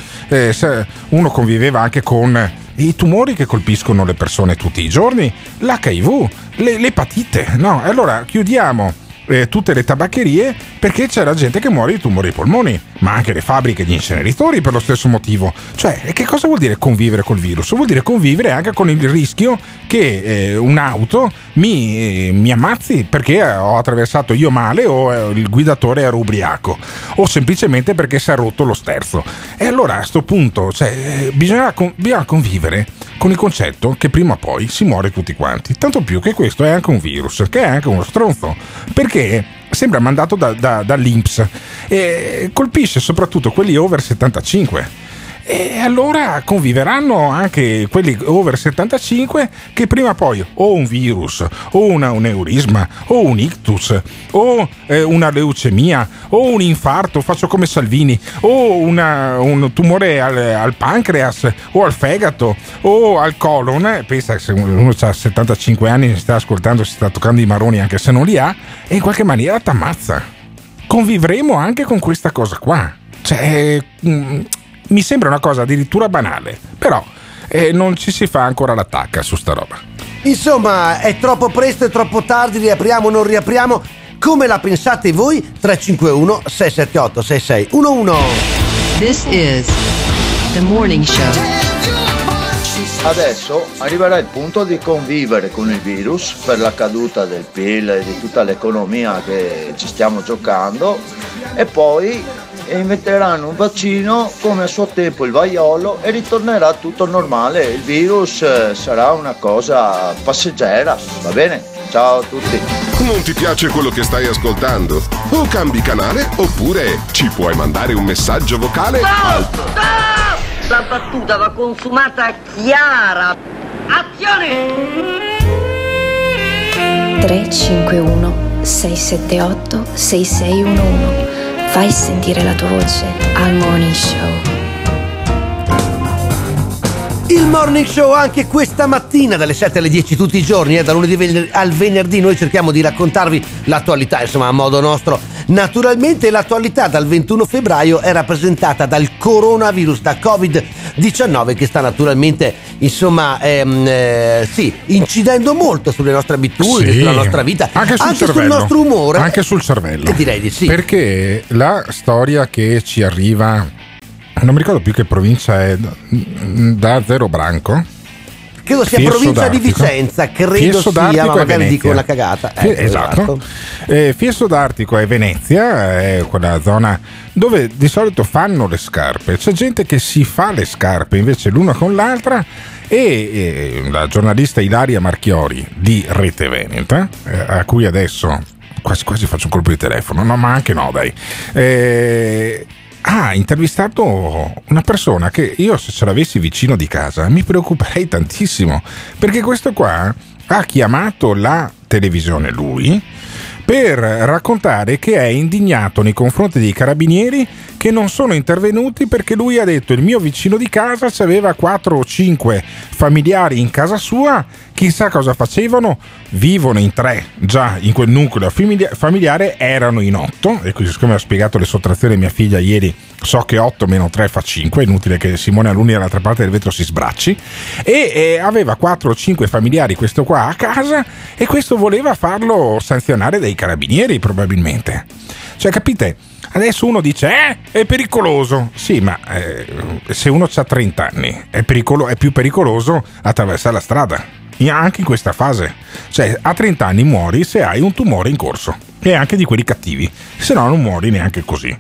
Uno conviveva anche con i tumori che colpiscono le persone tutti i giorni, l'HIV, le- l'epatite, no? Allora chiudiamo eh, tutte le tabaccherie perché c'era gente che muore di tumori ai polmoni, ma anche le fabbriche di inceneritori per lo stesso motivo. Cioè, e che cosa vuol dire convivere col virus? Vuol dire convivere anche con il rischio che eh, un'auto mi, eh, mi ammazzi perché ho attraversato io male o eh, il guidatore era ubriaco o semplicemente perché si è rotto lo sterzo. E allora a questo punto cioè, eh, bisogna, con- bisogna convivere con il concetto che prima o poi si muore tutti quanti. Tanto più che questo è anche un virus, che è anche uno stronzo. Perché sembra mandato da- da- dall'Inps e colpisce soprattutto quelli over 75. E allora conviveranno anche quelli over 75 che prima o poi o un virus, o una- un eurisma, o un ictus, o eh, una leucemia, o un infarto, faccio come Salvini, o una- un tumore al, al pancreas, o al fegato, o al colon. Eh, Pensa che se uno ha 75 anni, si sta ascoltando, si sta toccando i maroni anche se non li ha, e in qualche maniera t'ammazza. Convivremo anche con questa cosa qua. Cioè, mm, mi sembra una cosa addirittura banale, però eh, non ci si fa ancora l'attacca su sta roba. Insomma, è troppo presto, è troppo tardi, riapriamo o non riapriamo. Come la pensate voi? 351 678 6611 This is the morning show. Adesso arriverà il punto di convivere con il virus per la caduta del PIL e di tutta l'economia che ci stiamo giocando e poi e inventeranno un vaccino come a suo tempo il vaiolo e ritornerà tutto normale. Il virus eh, sarà una cosa passeggera, va bene? Ciao a tutti. Non ti piace quello che stai ascoltando? O cambi canale oppure ci puoi mandare un messaggio vocale al La battuta va consumata chiara. Azione! 351 678 6611 Fai sentire la tua voce al Morning Show. Il morning show anche questa mattina dalle 7 alle 10 tutti i giorni, eh, da lunedì al venerdì noi cerchiamo di raccontarvi l'attualità, insomma a modo nostro. Naturalmente l'attualità dal 21 febbraio è rappresentata dal coronavirus, da Covid-19 che sta naturalmente, insomma, ehm, eh, sì, incidendo molto sulle nostre abitudini, Sì. sulla nostra vita, anche sul, sul cervello. nostro umore. Anche sul cervello. Eh, direi di sì. Perché la storia che ci arriva, non mi ricordo più che provincia è, da Zero Branco. Credo sia Fieso provincia di d'Artico. Vicenza, credo Fieso sia, ma magari dico una cagata. Ecco, esatto. Eh, Fieso d'Artico e Venezia è quella zona dove di solito fanno le scarpe. C'è gente che si fa le scarpe invece l'una con l'altra e eh, la giornalista Ilaria Marchiori di Rete Veneta, eh, a cui adesso quasi quasi faccio un colpo di telefono, no ma anche no dai. Eh, ha intervistato una persona che io se ce l'avessi vicino di casa mi preoccuperei tantissimo perché questo qua ha chiamato la televisione lui per raccontare che è indignato nei confronti dei carabinieri che non sono intervenuti perché lui ha detto il mio vicino di casa aveva 4 o 5 familiari in casa sua, chissà cosa facevano, vivono in tre. Già in quel nucleo familiare, erano in 8 e quindi siccome ho spiegato le sottrazioni a mia figlia ieri so che 8 meno 3 fa 5, è inutile che Simone Alunni dall'altra parte del vetro si sbracci. E, e aveva 4 o 5 familiari questo qua a casa e questo voleva farlo sanzionare dai carabinieri probabilmente. Cioè capite? Adesso uno dice, eh, è pericoloso. Sì, ma eh, se uno ha 30 anni è, pericolo- è più pericoloso attraversare la strada. Anche in questa fase. Cioè, a 30 anni muori se hai un tumore in corso. E anche di quelli cattivi. Se no non muori neanche così.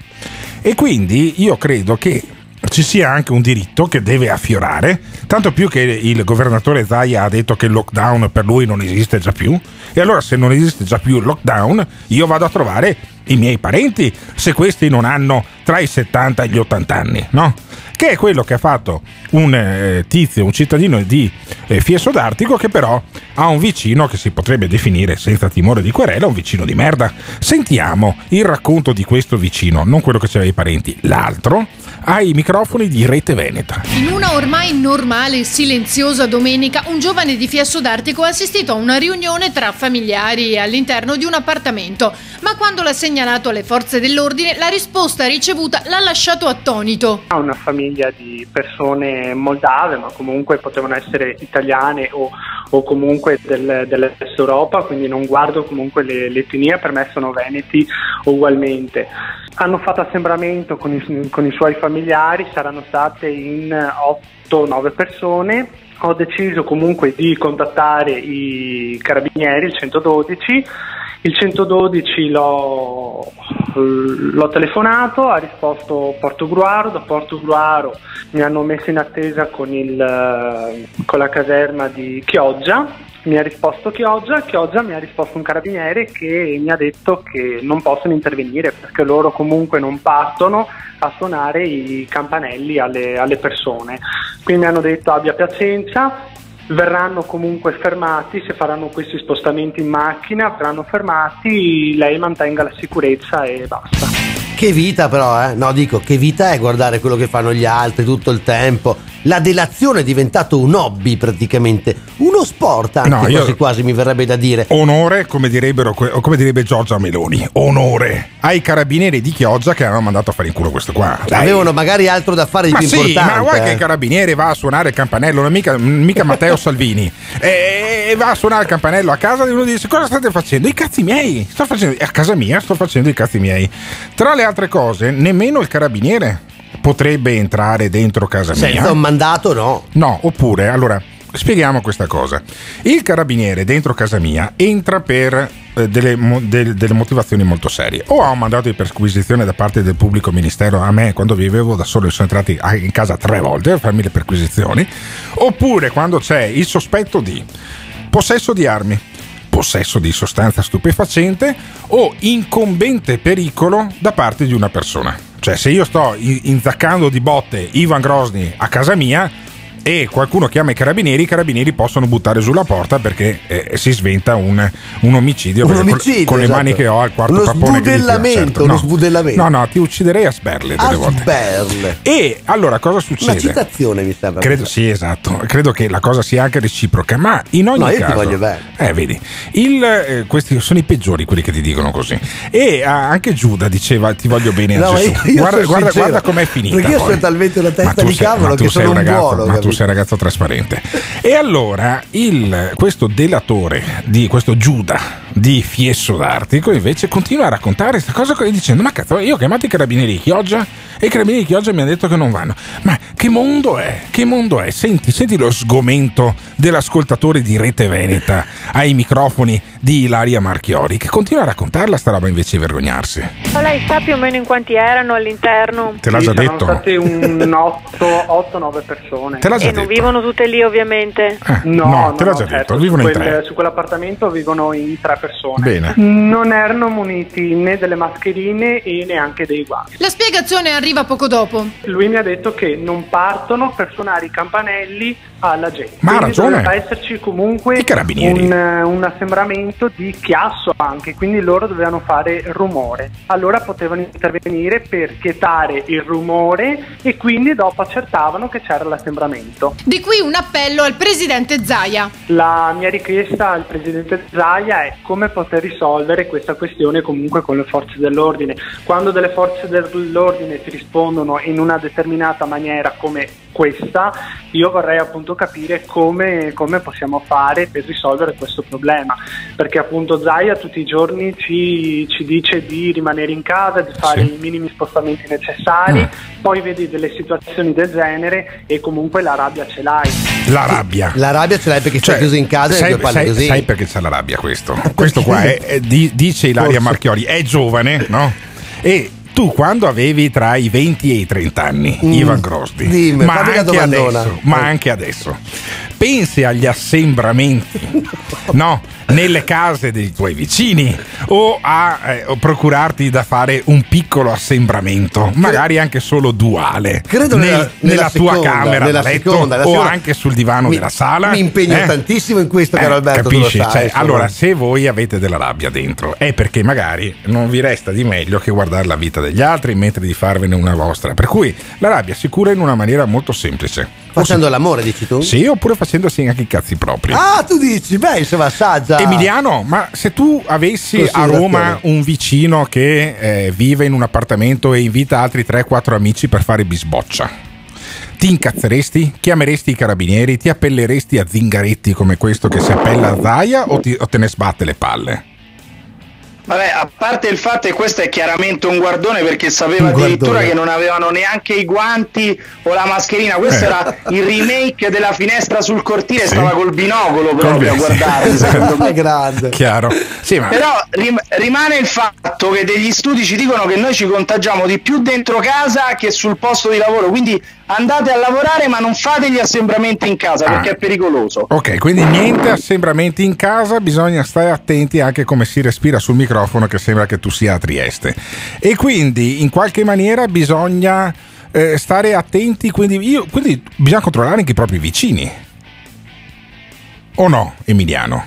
E quindi io credo che ci sia anche un diritto che deve affiorare, tanto più che il governatore Zaia ha detto che il lockdown per lui non esiste già più. E allora se non esiste già più il lockdown, io vado a trovare i miei parenti, se questi non hanno tra i 70 e gli 80 anni, no? Che è quello che ha fatto un eh, tizio, un cittadino di eh, Fieso d'Artico, che però ha un vicino che si potrebbe definire senza timore di querela un vicino di merda. Sentiamo il racconto di questo vicino, non quello che c'aveva i parenti, l'altro, ai microfoni di Rete Veneta. In una ormai normale e silenziosa domenica, un giovane di Fiesso d'Artico ha assistito a una riunione tra familiari all'interno di un appartamento, ma quando l'ha segnalato alle forze dell'ordine, la risposta ricevuta l'ha lasciato attonito. Ha una famiglia di persone moldave, ma comunque potevano essere italiane o, o comunque del- dell'est Europa, quindi non guardo comunque le- l'etnia, per me sono veneti ugualmente. Hanno fatto assembramento con i, con i suoi familiari, saranno state in 8-9 persone. Ho deciso comunque di contattare i carabinieri, il 112. Il 112 l'ho, l'ho telefonato, ha risposto Portogruaro, da Portogruaro mi hanno messo in attesa con, il, eh, con la caserma di Chioggia, mi ha risposto Chioggia, Chioggia mi ha risposto un carabiniere che mi ha detto che non possono intervenire perché loro comunque non partono a suonare i campanelli alle, alle persone. Quindi mi hanno detto abbia pazienza, verranno comunque fermati, se faranno questi spostamenti in macchina, verranno fermati, lei mantenga la sicurezza e basta. Che vita però, eh? No, dico, che vita è guardare quello che fanno gli altri tutto il tempo. La delazione è diventato un hobby praticamente, uno sport anche No, quasi quasi mi verrebbe da dire. Onore, come, come direbbe Giorgia Meloni, onore ai carabinieri di Chioggia che hanno mandato a fare in culo questo qua. Dai. Avevano magari altro da fare di Ma più sì, importante. ma guarda che eh. il carabiniere va a suonare il campanello, non è mica, mica Matteo Salvini. E, e va a suonare il campanello a casa e uno dice: Cosa state facendo? I cazzi miei! Sto facendo, a casa mia sto facendo i cazzi miei. Tra le altre cose, nemmeno il carabiniere potrebbe entrare dentro casa mia. Senza un mandato no. No, oppure, allora, Spieghiamo questa cosa. Il carabiniere dentro casa mia entra per eh, delle, mo- del- delle motivazioni molto serie. O ha un mandato di perquisizione da parte del pubblico ministero a me quando vivevo da solo sono entrati in casa tre volte a farmi le perquisizioni, oppure quando c'è il sospetto di possesso di armi, possesso di sostanza stupefacente o incombente pericolo da parte di una persona. Cioè se io sto in- inzaccando di botte Ivan Grosny a casa mia e qualcuno chiama i carabinieri, i carabinieri possono buttare sulla porta perché eh, si sventa un, un omicidio, Un con- omicidio, con, le esatto. mani che ho al quarto Uno che gli tira, sbudellamento, certo. uno No. sbudellamento. No, no, ti ucciderei a sberle A delle volte. sberle. E allora cosa Una succede? citazione mi sembra. Credo, sì, esatto. Credo che la cosa sia anche reciproca, ma in ogni No, io ti voglio bene. Eh, vedi, il, eh, questi sono i peggiori quelli che ti dicono così. E ah, anche Giuda diceva: Ti voglio bene a No, Gesù. io- io guarda, guarda, guarda com'è finita. Perché io poi. sono talmente una testa tu di sei- cavolo che sono un ragazzo, buono. ma tu? Sei un ragazzo trasparente. E allora il- questo delatore di questo Giuda di Fiesso d'Artico invece continua a raccontare questa cosa dicendo: Ma cazzo, io ho chiamato i carabinieri di Chioggia e i carabinieri di Chioggia mi hanno detto che non vanno. Ma che mondo è? Che mondo è? Senti, senti lo sgomento dell'ascoltatore di Rete Veneta ai microfoni di Ilaria Marchiori che continua a raccontarla sta roba invece di vergognarsi. Ma lei sa più o meno in quanti erano all'interno? Te l'ha già Saranno detto? state un 8-9 persone. Te l'ha già e non detto? vivono tutte lì ovviamente? No, no, no, te l'ha no, già certo, detto, vivono su in quel- tre. Su quell'appartamento vivono in tre persone. Bene. Non erano muniti né delle mascherine e neanche dei guanti. La spiegazione arriva poco dopo. Lui mi ha detto che non partono per suonare i campanelli alla gente. Ma ha ragione. doveva esserci comunque I carabinieri. un, eh, un assembramento di chiasso anche, quindi loro dovevano fare rumore. Allora potevano intervenire per vietare il rumore e quindi dopo accertavano che c'era l'assembramento. Di qui un appello al presidente Zaia. La mia richiesta al presidente Zaia è come poter risolvere questa questione comunque con le forze dell'ordine. Quando delle forze dell'ordine ti rispondono in una determinata maniera come questa, io vorrei appunto capire come, come possiamo fare per risolvere questo problema. Perché appunto Zaia tutti i giorni ci, ci dice di rimanere in casa, di fare Sì. i minimi spostamenti necessari, poi vedi delle situazioni del genere e comunque la rabbia ce l'hai. La rabbia. La rabbia ce l'hai perché stai chiuso in casa e sai, due palle sai- così. sai perché c'è la rabbia questo? Questo qua è, è- di- dice Ilaria Forse. Marchiori, è giovane, no? E tu quando avevi tra i 20 e i 30 anni, Mm. Ivan Grosdi, Dimmi, ma, anche adesso, ma anche adesso, pensi agli assembramenti, [LAUGHS] no? Nelle case dei tuoi vicini o a eh, procurarti da fare un piccolo assembramento, magari anche solo duale, Credo nel- nella- nella, nella tua seconda, camera nella da letto seconda, o seconda. anche sul divano Mi- della sala. mi impegno eh? tantissimo in questo, caro Eh, Alberto, Capisci? sai, Cioè, allora, se voi avete della rabbia dentro, è perché magari non vi resta di meglio che guardare la vita degli altri mentre di farvene una vostra. Per cui la rabbia si cura in una maniera molto semplice. Facendo l'amore, dici tu? Sì, oppure facendosi anche i cazzi propri. Ah, tu dici, beh, insomma, saggia. Emiliano, ma se tu avessi a. Roma un vicino che eh, vive in un appartamento e invita altri 3-4 amici per fare bisboccia, ti incazzeresti? Chiameresti i carabinieri? Ti appelleresti a zingaretti come questo che si appella a Zaia o, ti- o te ne sbatte le palle? Vabbè, a parte il fatto che questo è chiaramente un guardone perché sapeva addirittura che non avevano neanche i guanti o la mascherina. Questo Eh. era il remake della finestra sul cortile, Sì. stava col binocolo proprio a Col- guardarli, secondo [LAUGHS] me. grande. Chiaro. Sì, ma Però rim- rimane il fatto che degli studi ci dicono che noi ci contagiamo di più dentro casa che sul posto di lavoro, quindi andate a lavorare ma non fate gli assembramenti in casa perché Ah. è pericoloso. Ok, quindi niente assembramenti in casa, bisogna stare attenti anche come si respira sul microfono che sembra che tu sia a Trieste. E quindi in qualche maniera bisogna eh, stare attenti, quindi, io- quindi bisogna controllare anche i propri vicini. O no, Emiliano?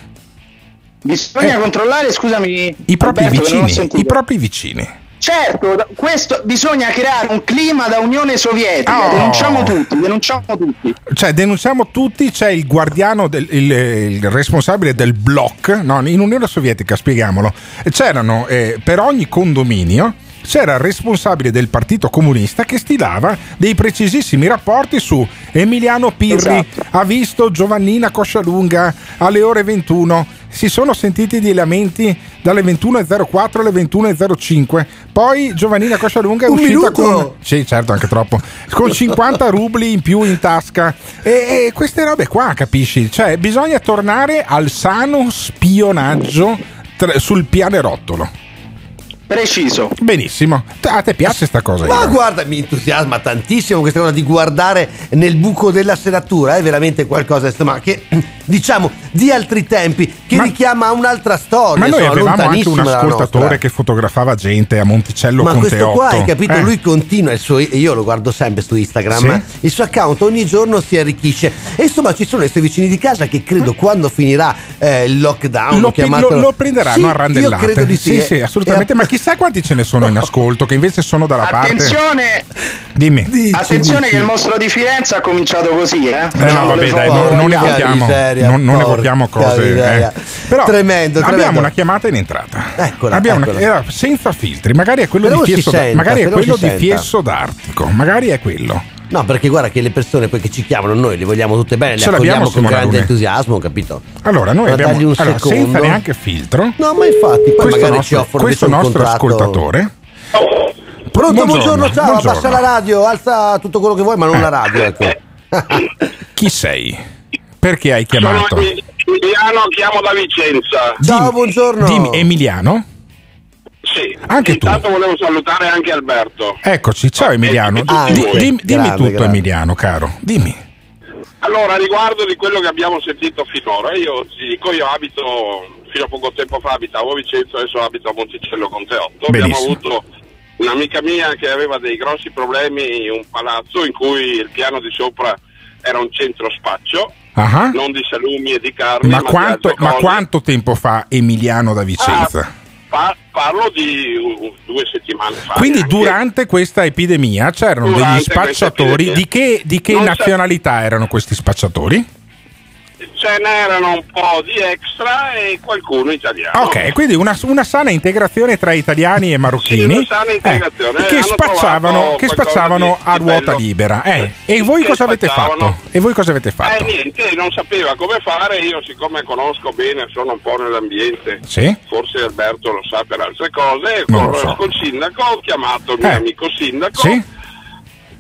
Bisogna controllare, scusami, Eh. I propri Alberto, vicini, i propri vicini. Certo, questo bisogna creare un clima da Unione Sovietica, Oh. denunciamo tutti, denunciamo tutti. Cioè, denunciamo tutti, c'è il guardiano, del, il, il responsabile del block, no, in Unione Sovietica, spieghiamolo, c'erano eh, per ogni condominio c'era il responsabile del Partito Comunista che stilava dei precisissimi rapporti su Emiliano Pirri, Esatto. ha visto Giovannina Coscialunga alle ore 21 si sono sentiti dei lamenti dalle 21.04 alle 21.05. Poi Giovannina Coscialunga è Un uscita minuto? con. Sì, certo, anche troppo. Con 50 rubli in più in tasca. E, e queste robe qua, capisci? Cioè, bisogna tornare al sano spionaggio tra- sul pianerottolo. Preciso. Benissimo. A te piace sta cosa? Ma Ivan? guarda, mi entusiasma tantissimo questa cosa di guardare nel buco della serratura, è veramente qualcosa insomma, che [CLEARS THROAT] diciamo di altri tempi, che richiama a un'altra storia. Ma noi insomma, avevamo anche un ascoltatore che fotografava gente a Monticello Ma con questo Teotto. qua, hai capito? Eh. Lui continua il suo. Io lo guardo sempre su Instagram. Il suo account ogni giorno si arricchisce. E insomma, ci sono i suoi vicini di casa che credo quando finirà eh, il lockdown. Lo, lo- lo prenderanno Sì, a randellate. Io credo di sì. sì, eh. assolutamente. E- Ma chissà quanti ce ne sono in ascolto che invece sono dalla parte. Attenzione, Dimmi. attenzione dici. che il mostro di Firenze ha cominciato così, eh? Eh no, vabbè, dai, non, non evochiamo, miseria, non, non porca evochiamo cose. eh. Però Tremendo, abbiamo tremendo. una chiamata in entrata. Eccola, Abbiamo una- eccola. era senza filtri, magari è quello di Fiesso, senta, magari è quello di senta. Fiesso d'Artico, magari è quello. No, perché guarda che le persone poi che ci chiamano, noi le vogliamo tutte bene, le Ce accogliamo con grande Lune. entusiasmo, capito? Allora, noi Ma abbiamo un allora, secondo. senza neanche filtro. No, ma infatti, poi questo magari nostro, ci offrono questo nostro contratto. ascoltatore. Pronto, buongiorno, Buongiorno, ciao, buongiorno. abbassa la radio, alza tutto quello che vuoi, ma non la radio, ecco. [LAUGHS] Chi sei? Perché hai chiamato? Sono Emiliano, chiamo da Vicenza. Ciao, buongiorno. Dimmi, Emiliano? Sì. Anche tu. Intanto volevo salutare anche Alberto. Eccoci, ciao Emiliano. Ah, Di- dimmi, dimmi Grande, tutto grande. Emiliano, caro. Dimmi. Allora, riguardo di quello che abbiamo sentito finora, io ti dico, io abito, fino a poco tempo fa abitavo a Vicenza, adesso abito a Monticello con Teotto. Abbiamo Benissimo. avuto un'amica mia che aveva dei grossi problemi in un palazzo in cui il piano di sopra era un centro spaccio, Ah. non di salumi e di carne, Ma ma, quanto, ma quanto tempo fa Emiliano da Vicenza? Pa- parlo di uh, due settimane fa. Quindi neanche. durante questa epidemia c'erano Durante degli spacciatori. Di che, di che Non c'è- nazionalità erano questi spacciatori? Ce n'erano un po' di extra e qualcuno italiano. Ok, quindi una, una sana integrazione tra italiani e marocchini Sì, una sana integrazione. eh, che spacciavano, che spacciavano di- a di ruota bello. libera. eh. E voi cosa avete fatto? E voi cosa avete Eh fatto? niente, non sapeva come fare, io siccome conosco bene, sono un po' nell'ambiente, Sì? forse Alberto lo sa per altre cose, Non con, lo so. col sindaco ho chiamato il mio Eh. amico sindaco Sì?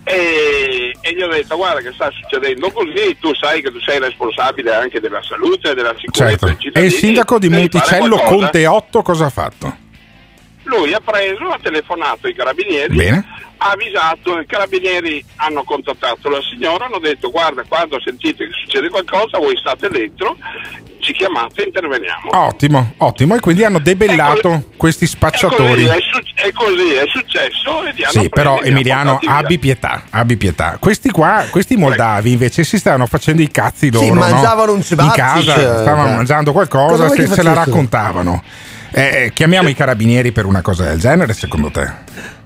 E, e gli ho detto guarda che sta succedendo così, tu sai che tu sei responsabile anche della salute e della sicurezza Certo. E il sindaco di Monticello. Conte 8 cosa ha fatto? Lui ha preso, ha telefonato ai carabinieri, Bene. ha avvisato, i carabinieri hanno contattato la signora, hanno detto guarda quando sentite che succede qualcosa voi state dentro, ci chiamate e interveniamo. Ottimo, ottimo. E quindi hanno debellato questi È spacciatori. così, è, su- è così, è successo e Sì, però Emiliano, abbi pietà, abbi pietà. Questi qua, questi moldavi invece si stavano facendo i cazzi loro, no? mangiavano un In cebazzi, casa cioè, stavano eh. mangiando Cosa qualcosa, se, se la raccontavano. Eh, eh, chiamiamo i carabinieri per una cosa del genere, secondo te?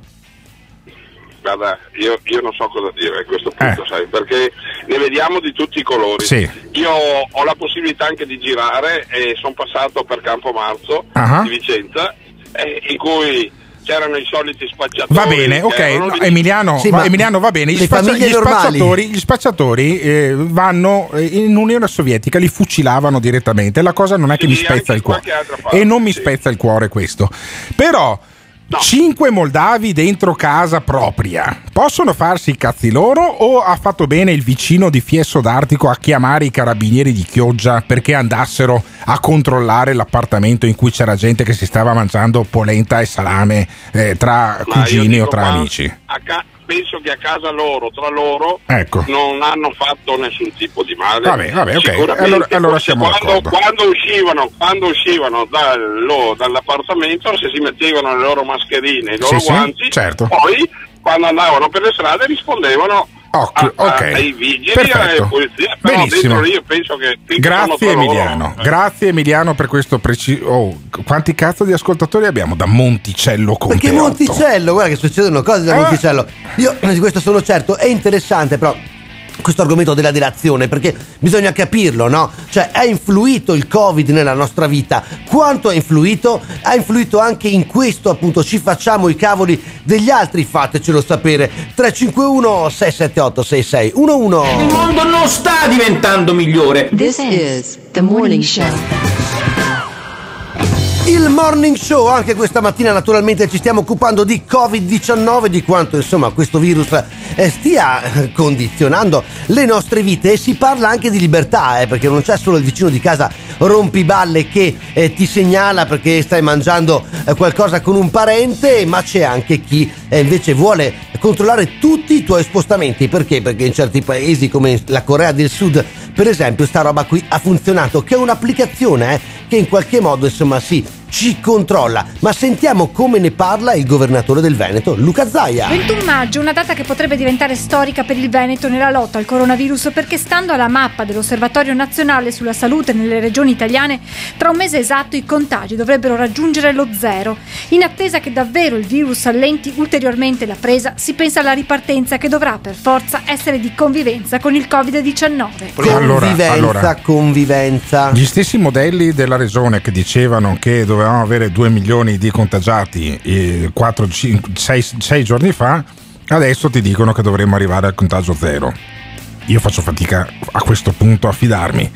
Guarda, io, io non so cosa dire a questo punto, sai, perché ne vediamo di tutti i colori. Eh. Sì. Io ho la possibilità anche di girare e sono passato per Campomarzo Ah. di Vicenza, eh, in cui c'erano i soliti spacciatori. Va bene, ok, no. Emiliano, Sì, va, Emiliano va bene. Gli, le spaccia- famiglie gli normali? spacciatori, gli spacciatori, eh, vanno eh, in Unione Sovietica, li fucilavano direttamente. La cosa non è che mi Sì, spezza anche il cuore. E non mi sì. spezza il cuore questo. Però. Cinque moldavi dentro casa propria possono farsi i cazzi loro o ha fatto bene il vicino di Fiesso d'Artico a chiamare i carabinieri di Chioggia perché andassero a controllare l'appartamento in cui c'era gente che si stava mangiando polenta e salame eh, tra Ma cugini o tra qua, amici? a ca- penso che a casa loro, tra loro, Ecco. non hanno fatto nessun tipo di male. Vabbè, vabbè, ok. Allora- allora siamo quando, d'accordo. quando uscivano, quando uscivano dal- dall'appartamento, se si mettevano le loro mascherine, i loro Sì, sì, guanti, certo. poi quando andavano per le strade rispondevano a- a- ok. ai vigili Perfetto. polizia. Benissimo. Grazie Emiliano, eh, grazie Emiliano per questo preciso. Oh, quanti cazzo di ascoltatori abbiamo da Monticello Conte Perché 8? Monticello, guarda che succedono cose da Eh. Monticello. Io di questo sono certo, è interessante però questo argomento della delazione perché bisogna capirlo, no? Cioè ha influito il Covid nella nostra vita. Quanto ha influito? Ha influito anche in questo, appunto, ci facciamo i cavoli degli altri, fatecelo sapere. 351 678 6611 Il mondo non sta diventando migliore. This is the morning show. Il morning show, anche questa mattina naturalmente ci stiamo occupando di Covid-19, di quanto insomma questo virus eh, stia eh, condizionando le nostre vite e si parla anche di libertà, eh, perché non c'è solo il vicino di casa rompiballe che eh, ti segnala perché stai mangiando eh, qualcosa con un parente, ma c'è anche chi eh, invece vuole controllare tutti i tuoi spostamenti, perché? Perché in certi paesi come la Corea del Sud, per esempio, sta roba qui ha funzionato, che è un'applicazione eh, che in qualche modo insomma sì ci controlla. Ma sentiamo come ne parla il governatore del Veneto, Luca Zaia. 21 maggio, una data che potrebbe diventare storica per il Veneto nella lotta al coronavirus perché stando alla mappa dell'Osservatorio Nazionale sulla Salute nelle regioni italiane, tra un mese esatto i contagi dovrebbero raggiungere lo zero. In attesa che davvero il virus allenti ulteriormente la presa, si pensa alla ripartenza che dovrà per forza essere di convivenza con il Covid-19. Convivenza, allora. convivenza. Gli stessi modelli della regione che dicevano che dovevamo avere 2 milioni di contagiati 6 giorni fa, adesso ti dicono che dovremmo arrivare al contagio zero. Io faccio fatica a questo punto a fidarmi.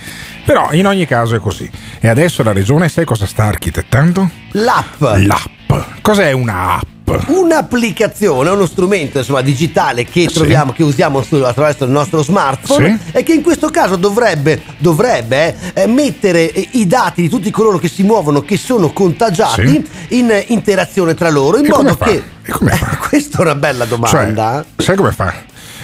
Però in ogni caso è così. E adesso la regione sai cosa sta architettando? L'app. L'app. Cos'è un'app? Un'applicazione, uno strumento insomma, digitale che troviamo, che usiamo su- attraverso il nostro smartphone Sì. e che in questo caso dovrebbe, dovrebbe eh, mettere eh, i dati di tutti coloro che si muovono, che sono contagiati, in eh, interazione tra loro, in E modo fa? che... E come fa? [LAUGHS] Questa è una bella domanda. Cioè, sai come fa?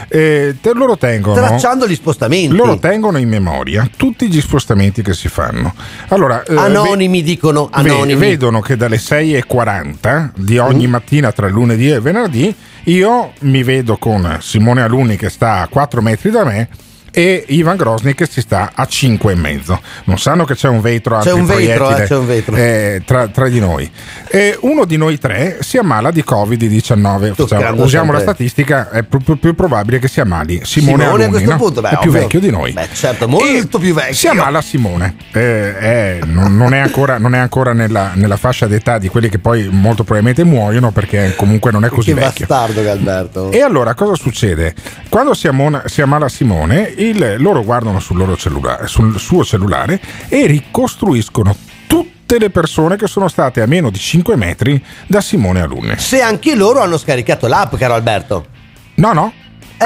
Eh, te loro tengono Tracciando gli spostamenti. loro tengono in memoria tutti gli spostamenti che si fanno allora eh, Anonimi dicono ve- anonimi. vedono che dalle 6.40 di ogni Mm. mattina tra lunedì e venerdì io mi vedo con Simone Alunni che sta a 4 metri da me e Ivan Grosny che si sta a 5 e mezzo non sanno che c'è un vetro C'è un vetro, eh, c'è un vetro. eh, tra, tra di noi e uno di noi tre si ammala di Covid-19 Toccando Facciamo- usiamo la statistica è più, più- più probabile che si ammali Simone, Simone Alunni no? punto, beh, è più ovvio. vecchio di noi Beh, certo, molto più vecchio. si ammala Simone Eh, eh, non, non è ancora, non è ancora nella, nella fascia d'età di quelli che poi molto probabilmente muoiono perché comunque non è così Che vecchio bastardo che Alberto. e allora cosa succede? Quando si, ammona- si ammala Simone, il- loro guardano sul, loro cellulare, sul suo cellulare e ricostruiscono tutte le persone che sono state a meno di 5 metri da Simone Alunni. Se anche loro hanno scaricato l'app, caro Alberto. No, no.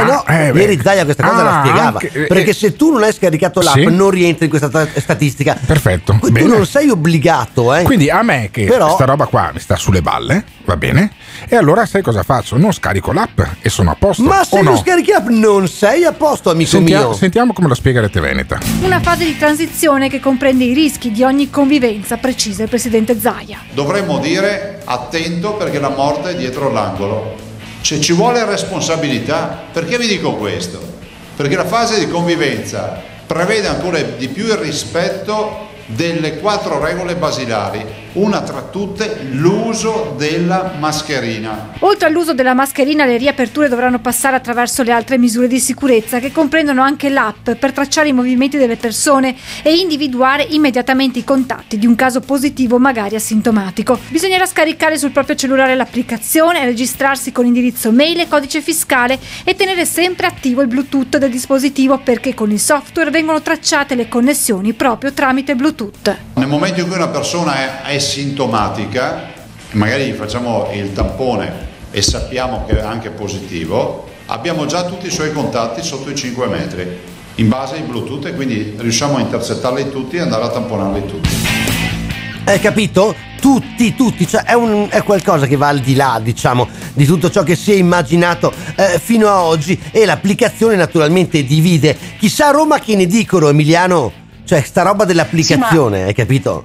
Eh no, Ah, eh, ieri Zaia questa cosa la Ah, spiegava. anche- eh, perché eh. se tu non hai scaricato l'app, Sì. non rientri in questa ta- statistica. Perfetto. Tu bene. non sei obbligato, eh. Quindi a me che Però- sta roba qua mi sta sulle balle, va bene? E allora sai cosa faccio? Non scarico l'app e sono a posto. Ma se o non no? scarichi l'app, non sei a posto, amico Sentia- mio. sentiamo come la spiega Rete Veneta. Una fase di transizione che comprende i rischi di ogni convivenza, precisa il presidente Zaia. Dovremmo dire attento perché la morte è dietro l'angolo. Cioè ci vuole responsabilità. Perché vi dico questo? Perché la fase di convivenza prevede ancora di più il rispetto delle quattro regole basilari, una tra tutte l'uso della mascherina. Oltre all'uso della mascherina, le riaperture dovranno passare attraverso le altre misure di sicurezza che comprendono anche l'app per tracciare i movimenti delle persone e individuare immediatamente i contatti di un caso positivo magari asintomatico. Bisognerà scaricare sul proprio cellulare l'applicazione, registrarsi con indirizzo mail e codice fiscale e tenere sempre attivo il Bluetooth del dispositivo perché con il software vengono tracciate le connessioni proprio tramite Bluetooth. Nel momento in cui una persona è, sintomatica, magari facciamo il tampone e sappiamo che è anche positivo, abbiamo già tutti i suoi contatti sotto i 5 metri in base ai Bluetooth e quindi riusciamo a intercettarli tutti e andare a tamponarli tutti. Hai capito? Tutti, tutti, cioè è, un- è qualcosa che va al di là, diciamo, di tutto ciò che si è immaginato eh, fino a oggi e l'applicazione naturalmente divide. Chissà a Roma che ne dicono, Emiliano? Cioè, sta roba dell'applicazione, hai capito?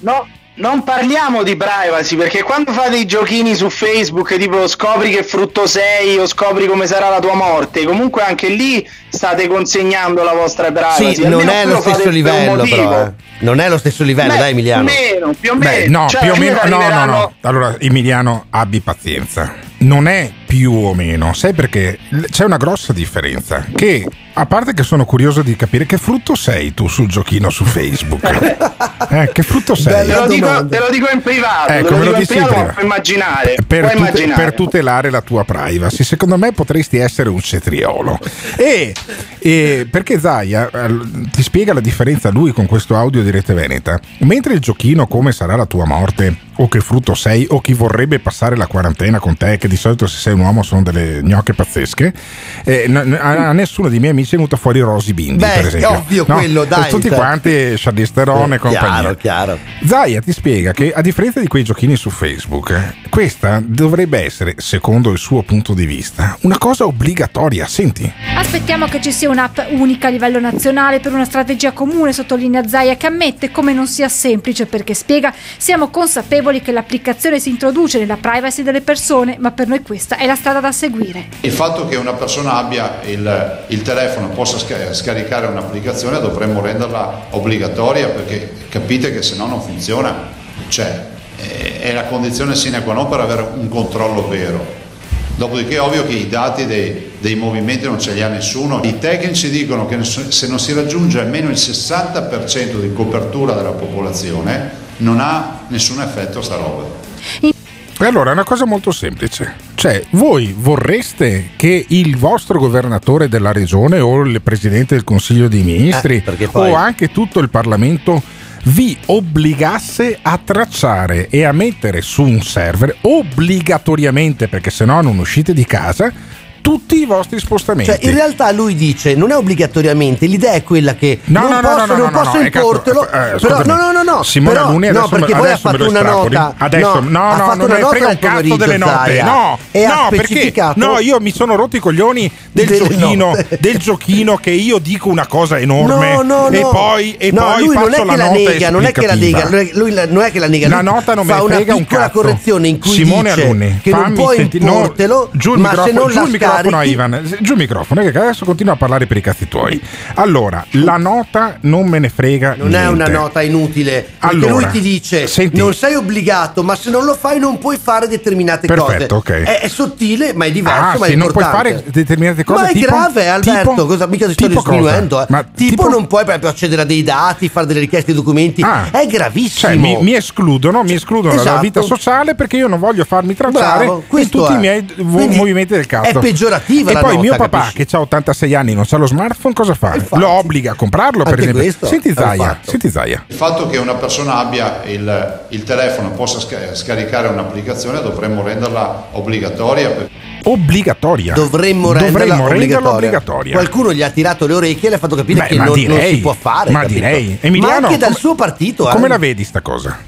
No, non parliamo di privacy perché quando fate i giochini su Facebook tipo scopri che frutto sei o scopri come sarà la tua morte, comunque anche lì state consegnando la vostra privacy. Sì, non è lo stesso livello, però. eh. Non è lo stesso livello, Beh, dai, Emiliano. Più o meno, più o Beh, meno. no, Cioè, più o meno. No, no, no. Allora, Emiliano, abbi pazienza. Non è più o meno, sai perché c'è una grossa differenza. Che a parte che sono curioso di capire che frutto sei tu sul giochino su Facebook. [LAUGHS] Eh, che frutto sei? Te lo, dico, te lo dico in privato, Ecco, te me lo lo dico dici in privato, puoi immaginare. per, puoi tute- immaginare. per tutelare la tua privacy. Secondo me potresti essere un cetriolo. E, e perché Zaia eh, ti spiega la differenza lui con questo audio di Rete Veneta. Mentre il giochino come sarà la tua morte o che frutto sei o chi vorrebbe passare la quarantena con te, che di solito se sei un uomo sono delle gnocche pazzesche, eh, a, a nessuno di miei amici è venuta fuori Rosy Bindi, Beh, per esempio. è ovvio quello, dai, Tutti cioè. quanti Charlize Theron e compagnia. Chiaro, chiaro. Zaia ti spiega che a differenza di quei giochini su Facebook, eh, questa dovrebbe essere, secondo il suo punto di vista, una cosa obbligatoria. Senti, Aspettiamo che ci sia un'app unica a livello nazionale per una strategia comune, sottolinea Zaia, che ammette come non sia semplice perché spiega siamo consapevoli che l'applicazione si introduce nella privacy delle persone, ma per noi questa è la strada da seguire. Il fatto che una persona abbia il, il telefono possa sca- scaricare un'applicazione dovremmo renderla obbligatoria perché capite che se no non funziona, cioè è, è la condizione sine qua non per avere un controllo vero. Dopodiché è ovvio che i dati dei, dei movimenti non ce li ha nessuno. I tecnici dicono che se non si raggiunge almeno il 60% di copertura della popolazione non ha nessun effetto sta roba. E allora è una cosa molto semplice. Cioè, voi vorreste che il vostro governatore della regione o il presidente del Consiglio dei Ministri Eh, poi- o anche tutto il Parlamento vi obbligasse a tracciare e a mettere su un server obbligatoriamente, perché sennò non uscite di casa, tutti i vostri spostamenti. Cioè, in realtà lui dice non è obbligatoriamente, l'idea è quella che No, non no, posso, no, no, non no, posso importelo. cazzo, eh, però, ascoltami. no, no, no, no. Simone però, Alunni no, perché poi ha fatto una nota. Adesso, no, ha no, fatto non una me frega un cazzo delle note. No, no, perché no, io mi sono rotto i coglioni del giochino, del giochino che io dico una cosa enorme No, no, e poi, e No, poi lui non faccio è la che la nota nega, non è che la nega, lui non è che la nega, La nota non me fa ne una frega un cazzo. correzione in cui Simone dice Alunni, che non puoi importelo, ma se non la microfono Ivan, giù il microfono, che adesso continua a parlare per i cazzi tuoi. Allora, la nota non me ne frega non è una niente. nota inutile Allora, lui ti dice senti. non sei obbligato ma se non lo fai non puoi fare determinate Perfetto, cose ok. è, è sottile ma è diverso Ah, ma è non puoi fare determinate cose ma è tipo- grave Alberto tipo- cosa mica ti sto disminuendo eh. Ma tipo, tipo- non puoi proprio accedere a dei dati fare delle richieste di documenti Ah. è gravissimo Cioè, mi, mi escludono, mi escludono dalla Esatto. vita sociale perché io non voglio farmi tracciare Bravo, in tutti è. i miei Quindi movimenti del cazzo. è peggiorativa E la poi nota, mio papà, capisci? che ha 86 anni, non ha lo smartphone, cosa fa? Infatti. Lo obbliga a comprarlo, per esempio. questo Senti Zaia, fatto. senti Zaia. Il fatto che una persona abbia il, il telefono e possa sca- scaricare un'applicazione dovremmo renderla obbligatoria. per- Obbligatoria. Dovremmo renderla, Dovremmo renderla obbligatoria. obbligatoria. Qualcuno gli ha tirato le orecchie e le ha fatto capire Beh, che non, non direi, si può fare. ma capito? direi. Emiliano, ma anche dal come- suo partito. Come eh. la vedi sta cosa?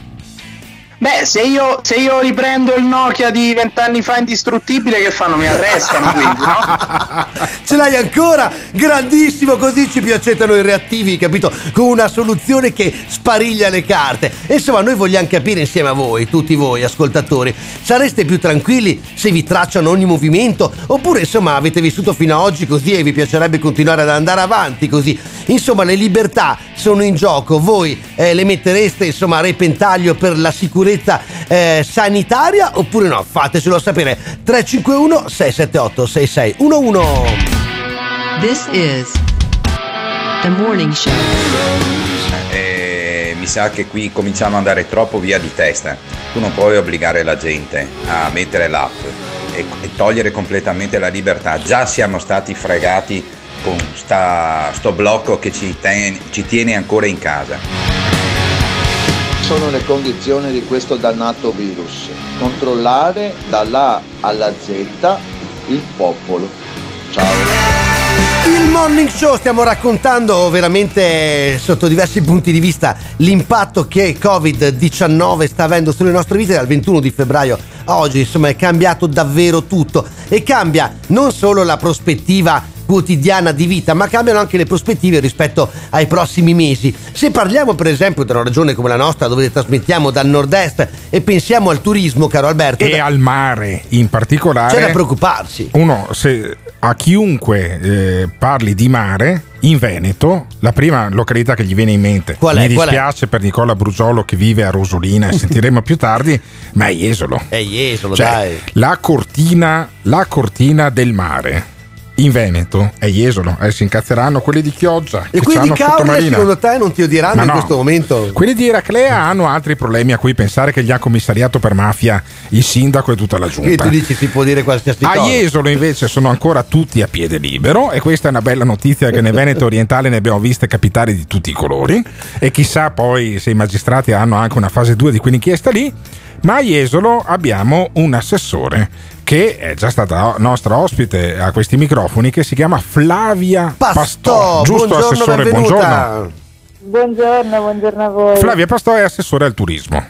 Beh, se io, se io riprendo il Nokia di vent'anni fa indistruttibile, che fanno? Mi arrestano quindi, no? [LAUGHS] Ce l'hai ancora? Grandissimo, così ci piacete noi reattivi, capito? Con una soluzione che spariglia le carte. Insomma, noi vogliamo capire insieme a voi, tutti voi ascoltatori, sareste più tranquilli se vi tracciano ogni movimento? Oppure, insomma, avete vissuto fino ad oggi così e vi piacerebbe continuare ad andare avanti così? Insomma, le libertà sono in gioco, voi eh, le mettereste, insomma, a repentaglio per la sicurezza eh, sanitaria oppure no? Fatecelo sapere. 351 678 6611 This is the morning show. Eh, mi sa che qui cominciamo ad andare troppo via di testa. Tu non puoi obbligare la gente a mettere l'app e, e togliere completamente la libertà. Già siamo stati fregati con sta- sto blocco che ci, ten- ci tiene ancora in casa. Sono le condizioni di questo dannato virus. Controllare dalla A alla Z il popolo. Ciao. Il morning show stiamo raccontando veramente sotto diversi punti di vista l'impatto che Covid-19 sta avendo sulle nostre vite dal 21 di febbraio a oggi, insomma è cambiato davvero tutto e cambia non solo la prospettiva quotidiana di vita, ma cambiano anche le prospettive rispetto ai prossimi mesi. Se parliamo per esempio di una regione come la nostra dove trasmettiamo dal nord-est e pensiamo al turismo, caro Alberto, E al mare in particolare. c'è da preoccuparsi. Uno, se a chiunque eh, parli di mare in Veneto, la prima località che gli viene in mente. Qual è? Mi dispiace per Nicola Brugiolo che vive a Rosolina e sentiremo più tardi, ma è Jesolo. È Jesolo, Cioè, dai. La cortina, la cortina del mare in Veneto è Jesolo. Eh, si incazzeranno quelli di Chioggia. E quelli di sottomarina. secondo te non ti odieranno Ma in no. questo momento? Quelli di Eraclea hanno altri problemi a cui pensare che gli ha commissariato per mafia il sindaco e tutta la E giunta. tu dici si può dire qualsiasi A cosa. Jesolo invece sono ancora tutti a piede libero e questa è una bella notizia che nel Veneto orientale ne abbiamo viste capitare di tutti i colori e chissà poi se i magistrati hanno anche una fase 2 di quell'inchiesta lì. Ma a Jesolo abbiamo un assessore che è già stata nostra ospite a questi microfoni che si chiama Flavia Pastò. Giusto buongiorno, assessore, benvenuta. buongiorno. Buongiorno, buongiorno a voi. Flavia Pastò è assessore al turismo,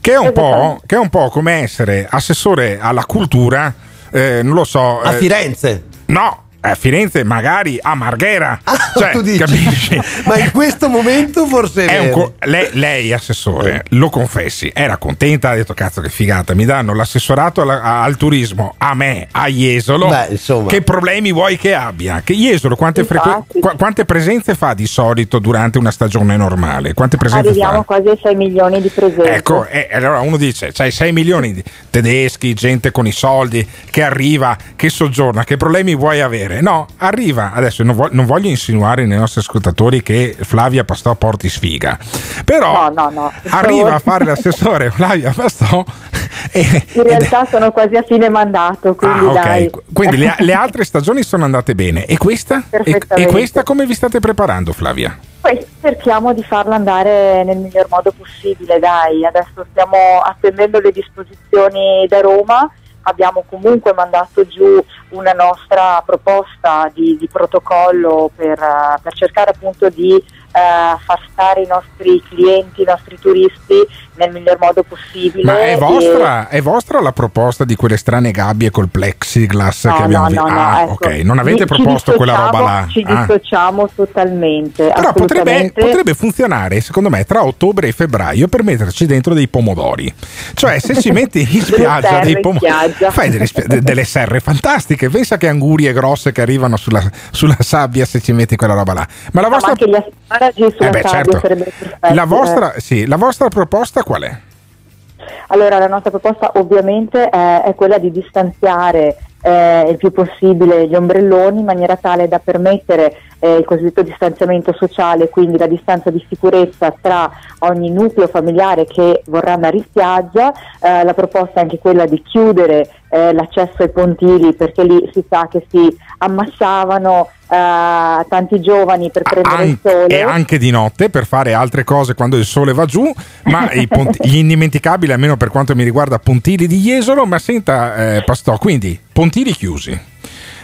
che è un, po', che è un po' come essere assessore alla cultura, eh, non lo so. A eh, Firenze. No, a Firenze, magari a Marghera. Cioè, [LAUGHS] tu dici. capisci? [LAUGHS] Ma in questo momento forse è, co- lei, lei, assessore, lo confessi, era contenta, ha detto cazzo che figata, mi danno l'assessorato alla- a- al turismo a me, a Jesolo. Beh. Che problemi vuoi che abbia? Che Jesolo quante, frequ- qua- quante presenze fa di solito durante una stagione normale? Quante presenze Arriviamo fa? quasi ai 6 milioni di presenze. Ecco, e allora uno dice: c'hai 6 milioni di tedeschi, gente con i soldi che arriva, che soggiorna, che problemi vuoi avere? No, arriva. Adesso non, vo- non voglio insinuare nei nostri ascoltatori che Flavia Pastò porti sfiga, però No, no, no. arriva a fare l'assessore Flavia Pastò. E, In realtà sono quasi a fine mandato, quindi Ah, ok. dai. Quindi le, le altre stagioni sono andate bene. E questa? E, e questa come vi state preparando, Flavia? Poi cerchiamo di farlo andare nel miglior modo possibile, dai. Adesso stiamo attendendo le disposizioni da Roma. Abbiamo comunque mandato giù una nostra proposta di, di protocollo per, eh, per cercare appunto di eh, far stare i nostri clienti, i nostri turisti nel miglior modo possibile. Ma è e- vostra, è vostra la proposta di quelle strane gabbie col plexiglass No, che abbiamo no, visto? no, no, ah, ecco. ok, non avete Ci- ci proposto quella roba là. Ci Ah. dissociamo totalmente. Però potrebbe, potrebbe funzionare, secondo me, tra ottobre e febbraio per metterci dentro dei pomodori. Cioè, se ci [LAUGHS] metti in spiaggia dei pomodori, fai delle, de- delle serre fantastiche. Pensa che angurie grosse che arrivano sulla, sulla sabbia se ci metti quella roba là. Ma la vostra, ma anche gli asparagi sulla Eh beh, certo. la, eh. vostra, sì, la vostra proposta qual è? Allora, la nostra proposta ovviamente è, è quella di distanziare eh, il più possibile gli ombrelloni in maniera tale da permettere eh, il cosiddetto distanziamento sociale, quindi la distanza di sicurezza tra ogni nucleo familiare che vorrà andare in spiaggia. Eh, la proposta è anche quella di chiudere eh, l'accesso ai pontili perché lì si sa che si ammassavano eh, tanti giovani per prendere il An- sole. e anche di notte per fare altre cose quando il sole va giù, ma i ponti- gli indimenticabili, almeno per quanto mi riguarda, Pontili di Jesolo. Ma senta, eh, Pastò, quindi Pontili chiusi.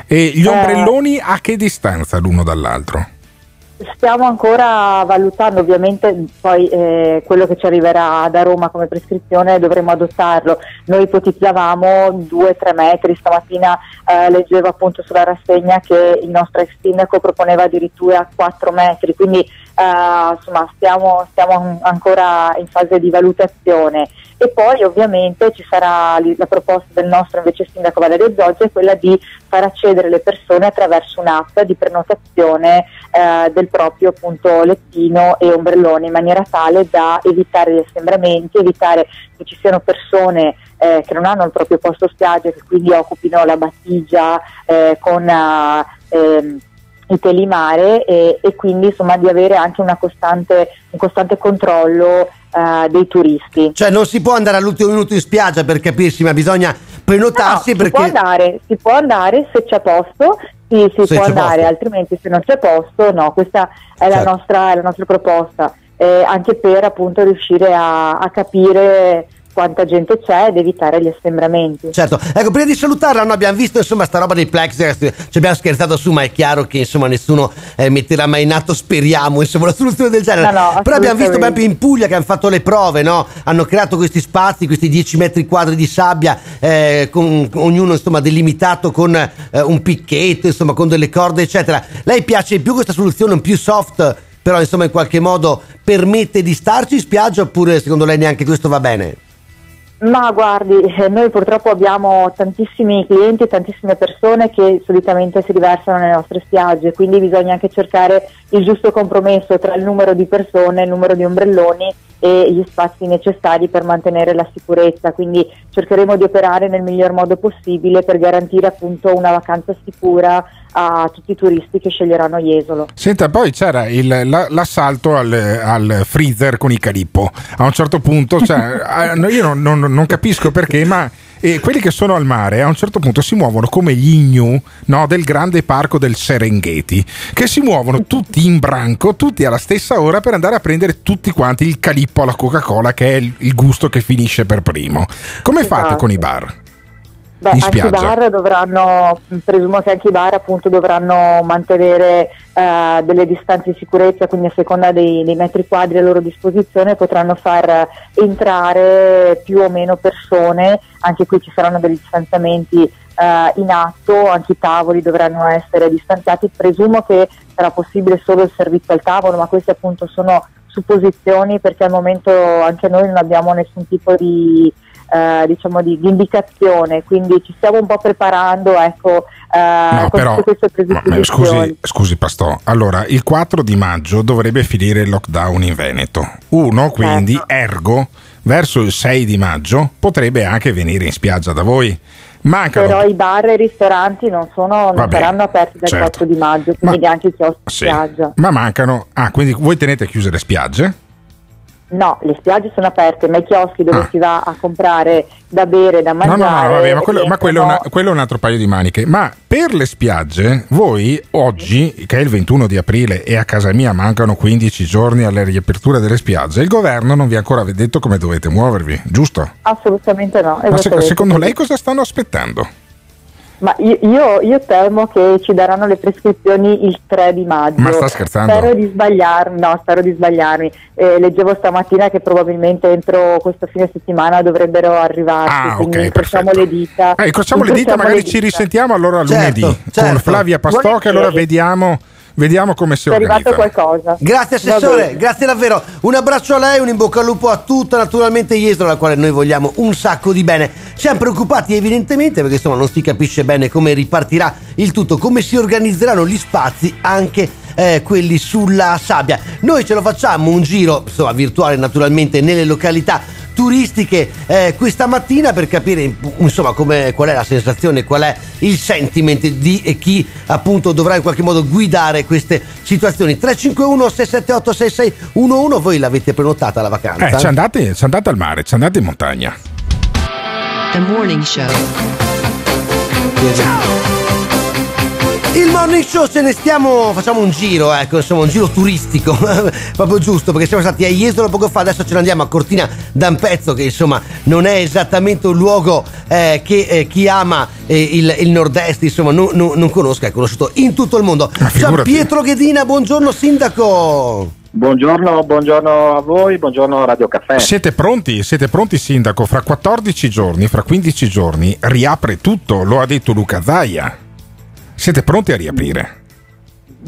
E gli Eh. ombrelloni a che distanza l'uno dall'altro? Stiamo ancora valutando, ovviamente poi eh, quello che ci arriverà da Roma come prescrizione dovremo adottarlo. Noi ipotizzavamo 2-3 metri, stamattina eh, leggevo appunto sulla rassegna che il nostro ex sindaco proponeva addirittura 4 metri, quindi eh, insomma stiamo, stiamo an- ancora in fase di valutazione. E poi ovviamente ci sarà la proposta del nostro invece sindaco Valerio Zoggi, è quella di far accedere le persone attraverso un'app di prenotazione eh, del proprio appunto lettino e ombrellone in maniera tale da evitare gli assembramenti, evitare che ci siano persone eh, che non hanno il proprio posto spiaggia, che quindi occupino la battigia eh, con ehm, i telimare e, e quindi insomma di avere anche una costante, un costante controllo eh, dei turisti. Cioè non si può andare all'ultimo minuto in spiaggia per capirsi, ma bisogna prenotarsi No, perché... si può andare, si può andare se c'è posto, sì, si Se può andare, posto. altrimenti se non c'è posto, no, questa è, la, Certo. nostra, è la nostra proposta, eh, anche per appunto riuscire a, a capire quanta gente c'è ed evitare gli assembramenti. Certo, ecco, prima di salutarla, no, abbiamo visto insomma sta roba dei plexiglass, ci abbiamo scherzato su, ma è chiaro che insomma nessuno eh, metterà mai in atto, speriamo, insomma, una soluzione del genere. No, no, Però abbiamo visto proprio in Puglia che hanno fatto le prove, no? Hanno creato questi spazi, questi 10 metri quadri di sabbia, eh, con ognuno insomma delimitato con eh, un picchetto, insomma, con delle corde, eccetera. Lei piace di più questa soluzione, un più soft, però insomma in qualche modo permette di starci in spiaggia oppure secondo lei neanche questo va bene? Ma guardi, eh, noi purtroppo abbiamo tantissimi clienti tantissime persone che solitamente si riversano nelle nostre spiagge, quindi bisogna anche cercare il giusto compromesso tra il numero di persone, il numero di ombrelloni e gli spazi necessari per mantenere la sicurezza, quindi cercheremo di operare nel miglior modo possibile per garantire appunto una vacanza sicura a tutti i turisti che sceglieranno Jesolo. Senta, poi c'era il- la- l'assalto al, al freezer con i calippo. A un certo punto, cioè, [LAUGHS] io non, non- non capisco perché, ma eh, quelli che sono al mare a un certo punto si muovono come gli gnu no, del grande parco del Serengeti, che si muovono tutti in branco, tutti alla stessa ora per andare a prendere tutti quanti il calippo alla Coca-Cola, che è il, gusto che finisce per primo. Come fate Esatto. con i bar? Beh, anche i bar dovranno, presumo che anche i bar appunto dovranno mantenere eh, delle distanze di sicurezza, quindi a seconda dei, dei metri quadri a loro disposizione potranno far entrare più o meno persone, anche qui ci saranno degli distanziamenti eh, in atto, anche i tavoli dovranno essere distanziati, presumo che sarà possibile solo il servizio al tavolo, ma queste appunto sono supposizioni perché al momento anche noi non abbiamo nessun tipo di eh, diciamo di, di indicazione, quindi ci stiamo un po' preparando ecco, eh, No, però, queste no, ma scusi, scusi Pastò, allora il 4 di maggio dovrebbe finire il lockdown in Veneto. Uno, quindi, Certo. ergo, verso il 6 di maggio potrebbe anche venire in spiaggia da voi. Mancano Però i bar e i ristoranti non, sono, non Vabbè, saranno aperti dal certo. 4 di maggio, quindi neanche i chioschi in Sì. spiaggia. Ma mancano. Ah, quindi voi tenete chiuse le spiagge? No, le spiagge sono aperte, ma i chioschi dove si va a comprare da bere, da Ah. No, mangiare. no, no, vabbè, ma quello, ma quello è, una- quello è un altro paio di maniche. Ma per le spiagge, voi oggi, che è il 21 di aprile e a casa mia mancano 15 giorni alle riaperture delle spiagge, il governo non vi ha ancora detto come dovete muovervi, giusto? Assolutamente no. Ma se- secondo lei cosa stanno aspettando? Ma io, io, io temo che ci daranno le prescrizioni il 3 di maggio. Ma sta scherzando? Spero di sbagliarmi, no, spero di sbagliarmi. Eh, leggevo stamattina che probabilmente entro questo fine settimana dovrebbero arrivarci, Ah, quindi ok, incrociamo perfetto. le dita. Eh, incrociamo le dita, magari le ci dita. risentiamo allora Certo, lunedì con certo. Flavia Pastò, che allora vediamo, vediamo come si È arrivato organizza. qualcosa. Grazie Assessore, grazie davvero. Un abbraccio a lei, un in bocca al lupo a tutta naturalmente Jesolo, alla quale noi vogliamo un sacco di bene. Siamo preoccupati evidentemente perché insomma non si capisce bene come ripartirà il tutto, come si organizzeranno gli spazi anche eh, quelli sulla sabbia. Noi ce lo facciamo un giro, insomma, virtuale naturalmente nelle località turistiche eh, questa mattina per capire insomma come, qual è la sensazione, qual è il sentiment di eh, chi appunto dovrà in qualche modo guidare queste situazioni. 351 678 6611 voi l'avete prenotata la vacanza? Eh, ci andate, ci andate al mare, ci andate in montagna. The Morning Show. Il morning show se ne stiamo, facciamo un giro, ecco, insomma un giro turistico, [LAUGHS] proprio giusto, perché siamo stati a Jesolo poco fa, adesso ce ne andiamo a Cortina d'Ampezzo, che insomma non è esattamente un luogo eh, che eh, chi ama eh, il, il nord-est, insomma, non, non- non conosca, è conosciuto in tutto il mondo. Gian figurati. Pietro Ghedina, buongiorno sindaco. Buongiorno, buongiorno a voi, buongiorno Radio Caffè. Siete pronti? Siete pronti, Sindaco? Fra 14 giorni, fra 15 giorni riapre tutto, lo ha detto Luca Zaia. Siete pronti a riaprire?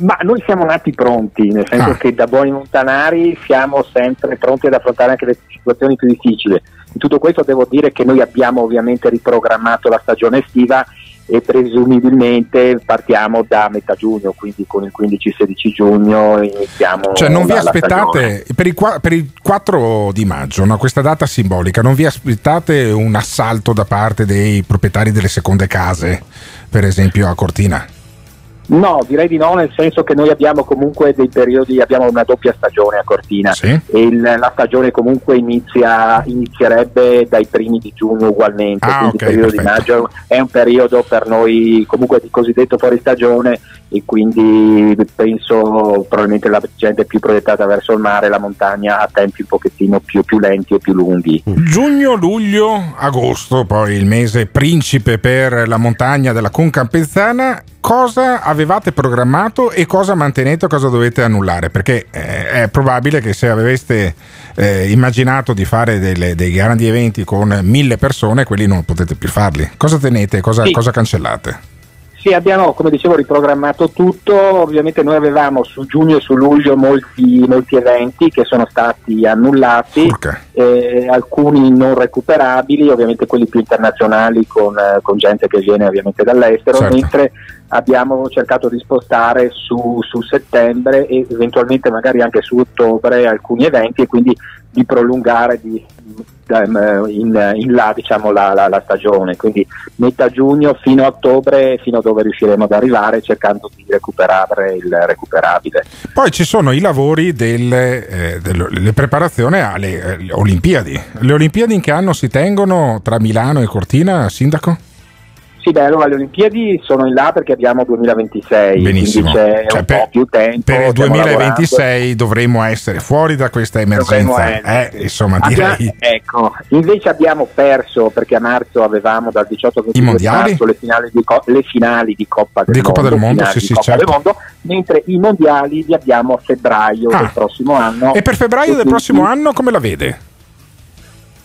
Ma noi siamo nati pronti, nel senso Ah. che da buoni montanari siamo sempre pronti ad affrontare anche le situazioni più difficili. In tutto questo devo dire che noi abbiamo ovviamente riprogrammato la stagione estiva e presumibilmente partiamo da metà giugno, quindi con il 15-16 giugno iniziamo Cioè, non vi aspettate per il, per il 4 di maggio, no, questa data simbolica, non vi aspettate un assalto da parte dei proprietari delle seconde case, per esempio a Cortina? No, direi di no, nel senso che noi abbiamo comunque dei periodi, abbiamo una doppia stagione a Cortina e il- la stagione comunque inizia, inizierebbe dai primi di giugno ugualmente, Ah, quindi ok, il periodo di perfetto. maggio è un periodo per noi comunque di cosiddetto fuori stagione e quindi penso probabilmente la gente più proiettata verso il mare, la montagna a tempi un pochettino più, più lenti e più lunghi. Giugno, luglio, agosto, poi il mese principe per la montagna della Concampenzana. Cosa avevate programmato e cosa mantenete o cosa dovete annullare? Perché eh, è probabile che se aveste eh, immaginato di fare delle- dei grandi eventi con mille persone, quelli non potete più farli. Cosa tenete? Cosa, Sì. cosa cancellate? Sì, abbiamo, come dicevo, riprogrammato tutto. Ovviamente noi avevamo su giugno e su luglio molti, molti eventi che sono stati annullati, eh, alcuni non recuperabili, ovviamente quelli più internazionali con, eh, con gente che viene ovviamente dall'estero, Certo. mentre abbiamo cercato di spostare su, su settembre e eventualmente magari anche su ottobre alcuni eventi e quindi di prolungare di, in, in là diciamo, la, la- la stagione, quindi metà giugno fino a ottobre, fino a dove riusciremo ad arrivare cercando di recuperare il recuperabile. Poi ci sono i lavori delle, eh, delle- le preparazioni alle eh, Olimpiadi. Le Olimpiadi in che anno si tengono tra Milano e Cortina, Sindaco? Sì, beh, allora le Olimpiadi sono in là perché abbiamo 2026, Benissimo. quindi c'è Cioè, un per- po' più tempo. Per il stiamo 2026 dovremmo essere fuori da questa emergenza. Eh, insomma, Abbiamo- direi. ecco, invece abbiamo perso perché a marzo avevamo dal 18 al 22 I mondiali? marzo le finali di, co- le finali di Coppa del Di Coppa Mondo, del Mondo, sì, sì, Coppa certo. del Mondo, mentre i mondiali li abbiamo a febbraio Ah. del prossimo anno. E per febbraio del quindi- prossimo anno come la vede?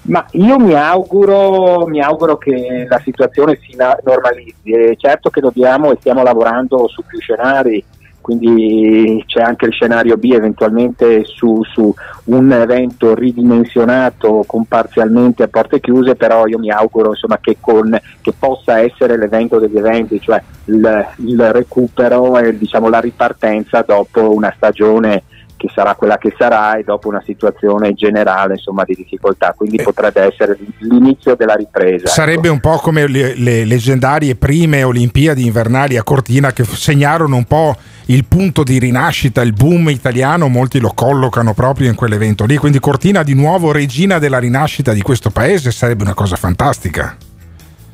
Ma io mi auguro, mi auguro che la situazione si normalizzi. E certo che dobbiamo e stiamo lavorando su più scenari, quindi c'è anche il scenario B eventualmente su, su un evento ridimensionato con parzialmente a porte chiuse, però io mi auguro insomma, che, con- che possa essere l'evento degli eventi, cioè il, il recupero e diciamo, la ripartenza dopo una stagione che sarà quella che sarà e dopo una situazione generale insomma, di difficoltà, quindi potrebbe essere l'inizio della ripresa. Sarebbe un po' come le, le leggendarie prime Olimpiadi invernali a Cortina che segnarono un po' il punto di rinascita, il boom italiano, molti lo collocano proprio in quell'evento lì, quindi Cortina di nuovo regina della rinascita di questo paese sarebbe una cosa fantastica.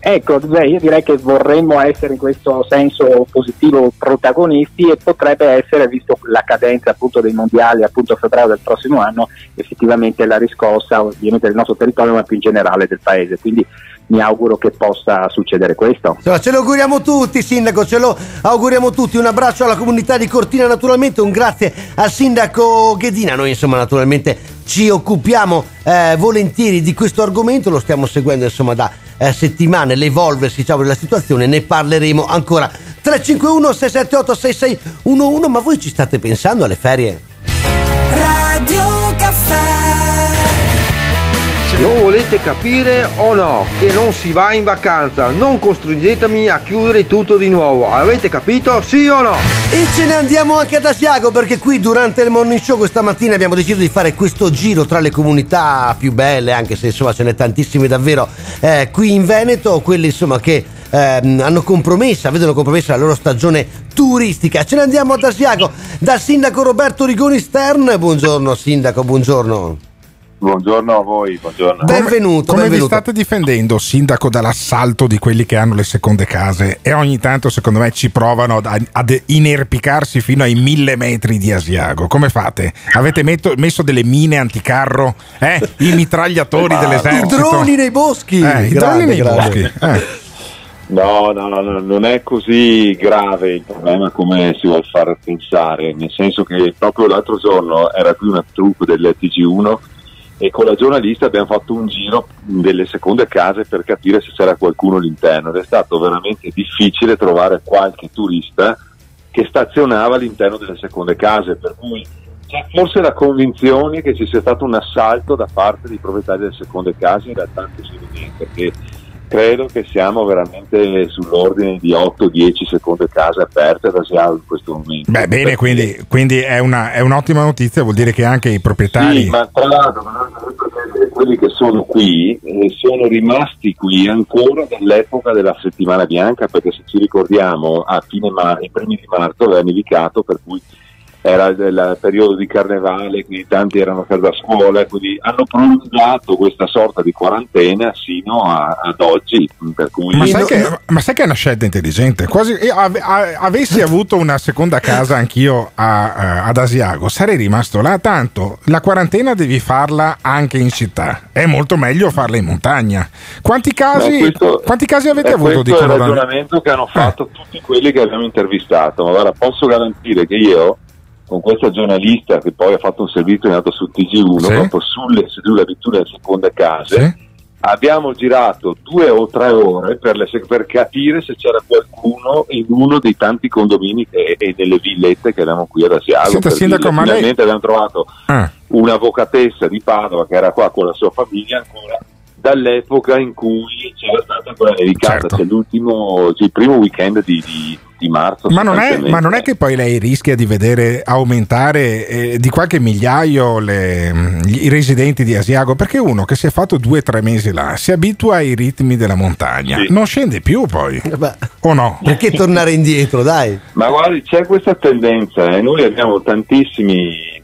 Ecco, beh, io direi che vorremmo essere in questo senso positivo protagonisti e potrebbe essere, visto la cadenza appunto dei mondiali appunto a febbraio del prossimo anno, effettivamente la riscossa ovviamente del nostro territorio ma più in generale del paese. Quindi mi auguro che possa succedere questo. Ce lo auguriamo tutti, Sindaco, ce lo auguriamo tutti. Un abbraccio alla comunità di Cortina, naturalmente, un grazie al Sindaco Ghedina. Noi, insomma, naturalmente ci occupiamo eh, volentieri di questo argomento, lo stiamo seguendo, insomma, da eh, settimane, l'evolversi diciamo, della situazione, ne parleremo ancora. 351 678 6611, ma voi ci state pensando alle ferie? Radio Caffè. Lo volete capire o no? Che non si va in vacanza, non costringetemi a chiudere tutto di nuovo. Avete capito? Sì o no? E ce ne andiamo anche ad Asiago perché qui durante il morning show questa mattina abbiamo deciso di fare questo giro tra le comunità più belle, anche se insomma ce n'è tantissime davvero eh, qui in Veneto, quelle insomma che ehm, hanno compromessa, vedono compromessa la loro stagione turistica. Ce ne andiamo ad Asiago dal sindaco Roberto Rigoni Stern. Buongiorno sindaco, buongiorno. Buongiorno a voi, buongiorno. Benvenuto, Come vi benvenuto. state difendendo, sindaco, dall'assalto di quelli che hanno le seconde case? E ogni tanto, secondo me, ci provano ad, ad inerpicarsi fino ai mille metri di Asiago. Come fate? Avete metto- messo delle mine anticarro? Eh? I mitragliatori [LAUGHS] dell'esercito? I droni nei boschi. Eh, i droni nei grande. boschi. Eh. No, no, no, no, non è così grave il problema come si vuole far pensare, nel senso che proprio l'altro giorno era qui una troupe del TG1 e con la giornalista abbiamo fatto un giro delle seconde case per capire se c'era qualcuno all'interno. Ed è stato veramente difficile trovare qualche turista che stazionava all'interno delle seconde case, per cui c'è forse la convinzione che ci sia stato un assalto da parte dei proprietari delle seconde case, in realtà non c'è niente, perché credo che siamo veramente sull'ordine di 8-10 seconde case aperte da Asiago in questo momento. Beh, bene, quindi, quindi è, una- è un'ottima notizia, vuol dire che anche i proprietari... Sì, ma tra l'altro quelli che sono qui eh, sono rimasti qui ancora dall'epoca della settimana bianca, perché se ci ricordiamo a fine mar- i primi di marzo aveva nevicato, per cui era il periodo di carnevale, quindi tanti erano a casa a scuola, quindi hanno prolungato questa sorta di quarantena sino a- ad oggi, per cui Ma sai, che, ma sai che è una scelta intelligente? Quasi, io ave- a- avessi avuto una seconda casa anch'io a- a- ad Asiago, sarei rimasto là. Tanto la quarantena devi farla anche in città. È molto meglio farla in montagna. Quanti casi, Beh, questo- quanti casi avete Eh, avuto di questo è il ragionamento che hanno fatto tutti quelli che abbiamo intervistato. Ma guarda, posso garantire che io, con questa giornalista che poi ha fatto un servizio è andato su TG1, Sì. proprio sulle, abitudini delle seconde case, abbiamo girato due o tre ore per, le- per capire se c'era qualcuno in uno dei tanti condomini che- e delle villette che abbiamo qui ad Asiago. Senta, Sindaco, ma lei- finalmente abbiamo trovato Ah. un'avvocatessa di Padova che era qua con la sua famiglia ancora dall'epoca in cui c'era stata quella nevicata, Certo. cioè l'ultimo, cioè il primo weekend di, di- di marzo. Ma non, è, ma non è che poi lei rischia di vedere aumentare eh, di qualche migliaio le- gli- i residenti di Asiago? Perché uno che si è fatto due o tre mesi là si abitua ai ritmi della montagna, non scende più poi. O no? Perché tornare indietro, dai? Ma guardi, c'è questa tendenza e noi abbiamo tantissimi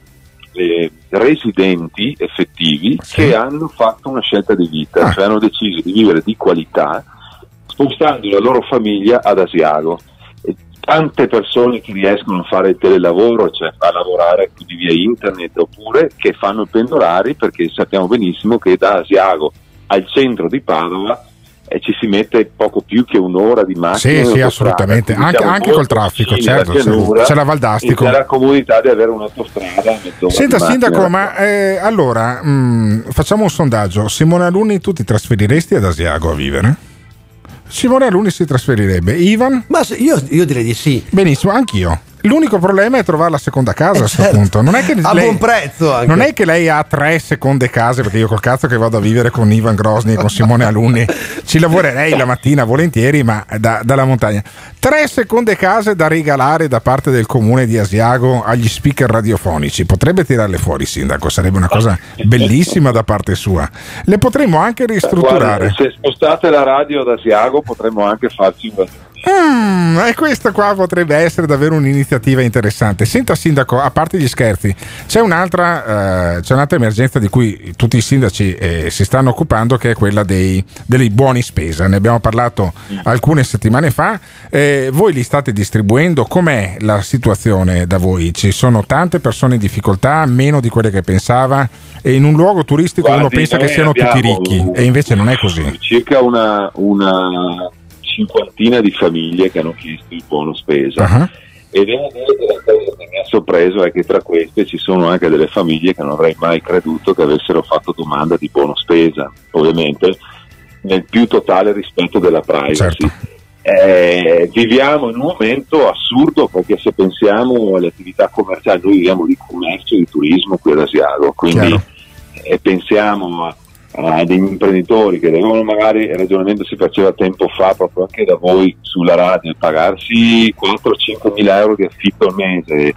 eh, residenti effettivi che hanno fatto una scelta di vita, Ah. cioè hanno deciso di vivere di qualità spostando la loro famiglia ad Asiago. E tante persone che riescono a fare il telelavoro, cioè a lavorare quindi via internet, oppure che fanno pendolari perché sappiamo benissimo che da Asiago al centro di Padova eh, ci si mette poco più che un'ora di macchina. Sì, sì, assolutamente. quindi Anche- anche col traffico, certo, pianura, C'è la Valdastico. e C'è la comodità di avere un'autostrada. Senta di Sindaco, ma eh, allora mh, facciamo un sondaggio. Simone Alunni, tu ti trasferiresti ad Asiago a vivere? Simone Alunni si trasferirebbe. Ivan? Ma io, direi di sì. Benissimo, anch'io. L'unico problema è trovare la seconda casa a questo certo. punto. Non è che A lei- buon prezzo anche. Non è che lei ha tre seconde case, perché io col cazzo che vado a vivere con Ivan Grosny e con Simone Alunni [LAUGHS] ci lavorerei la mattina volentieri, ma da- dalla montagna. Tre seconde case da regalare da parte del comune di Asiago agli speaker radiofonici. Potrebbe tirarle fuori, Sindaco, sarebbe una cosa bellissima da parte sua. Le potremmo anche ristrutturare. Guarda, se spostate la radio da Asiago potremmo anche farci un Mm, e questa qua potrebbe essere davvero un'iniziativa interessante. Senta, Sindaco, a parte gli scherzi, c'è un'altra, eh, c'è un'altra emergenza di cui tutti i sindaci eh, si stanno occupando, che è quella dei, dei buoni spesa. Ne abbiamo parlato alcune settimane fa. Eh, voi li state distribuendo? Com'è la situazione da voi? Ci sono tante persone in difficoltà, meno di quelle che pensava? E in un luogo turistico uno Guardi, pensa che siano tutti ricchi, e invece non è così. circa una, una cinquantina di famiglie che hanno chiesto il buono spesa. Ah. E devo dire che la cosa che mi ha sorpreso è che tra queste ci sono anche delle famiglie che non avrei mai creduto che avessero fatto domanda di buono spesa, ovviamente nel più totale rispetto della privacy. Certo. Eh, viviamo in un momento assurdo perché se pensiamo alle attività commerciali, noi viviamo di commercio e di turismo qui ad Asiago, quindi Chiaro. e pensiamo a, a degli imprenditori che devono magari, il ragionamento si faceva tempo fa proprio anche da voi sulla radio, pagarsi 4-5 mila euro di affitto al mese,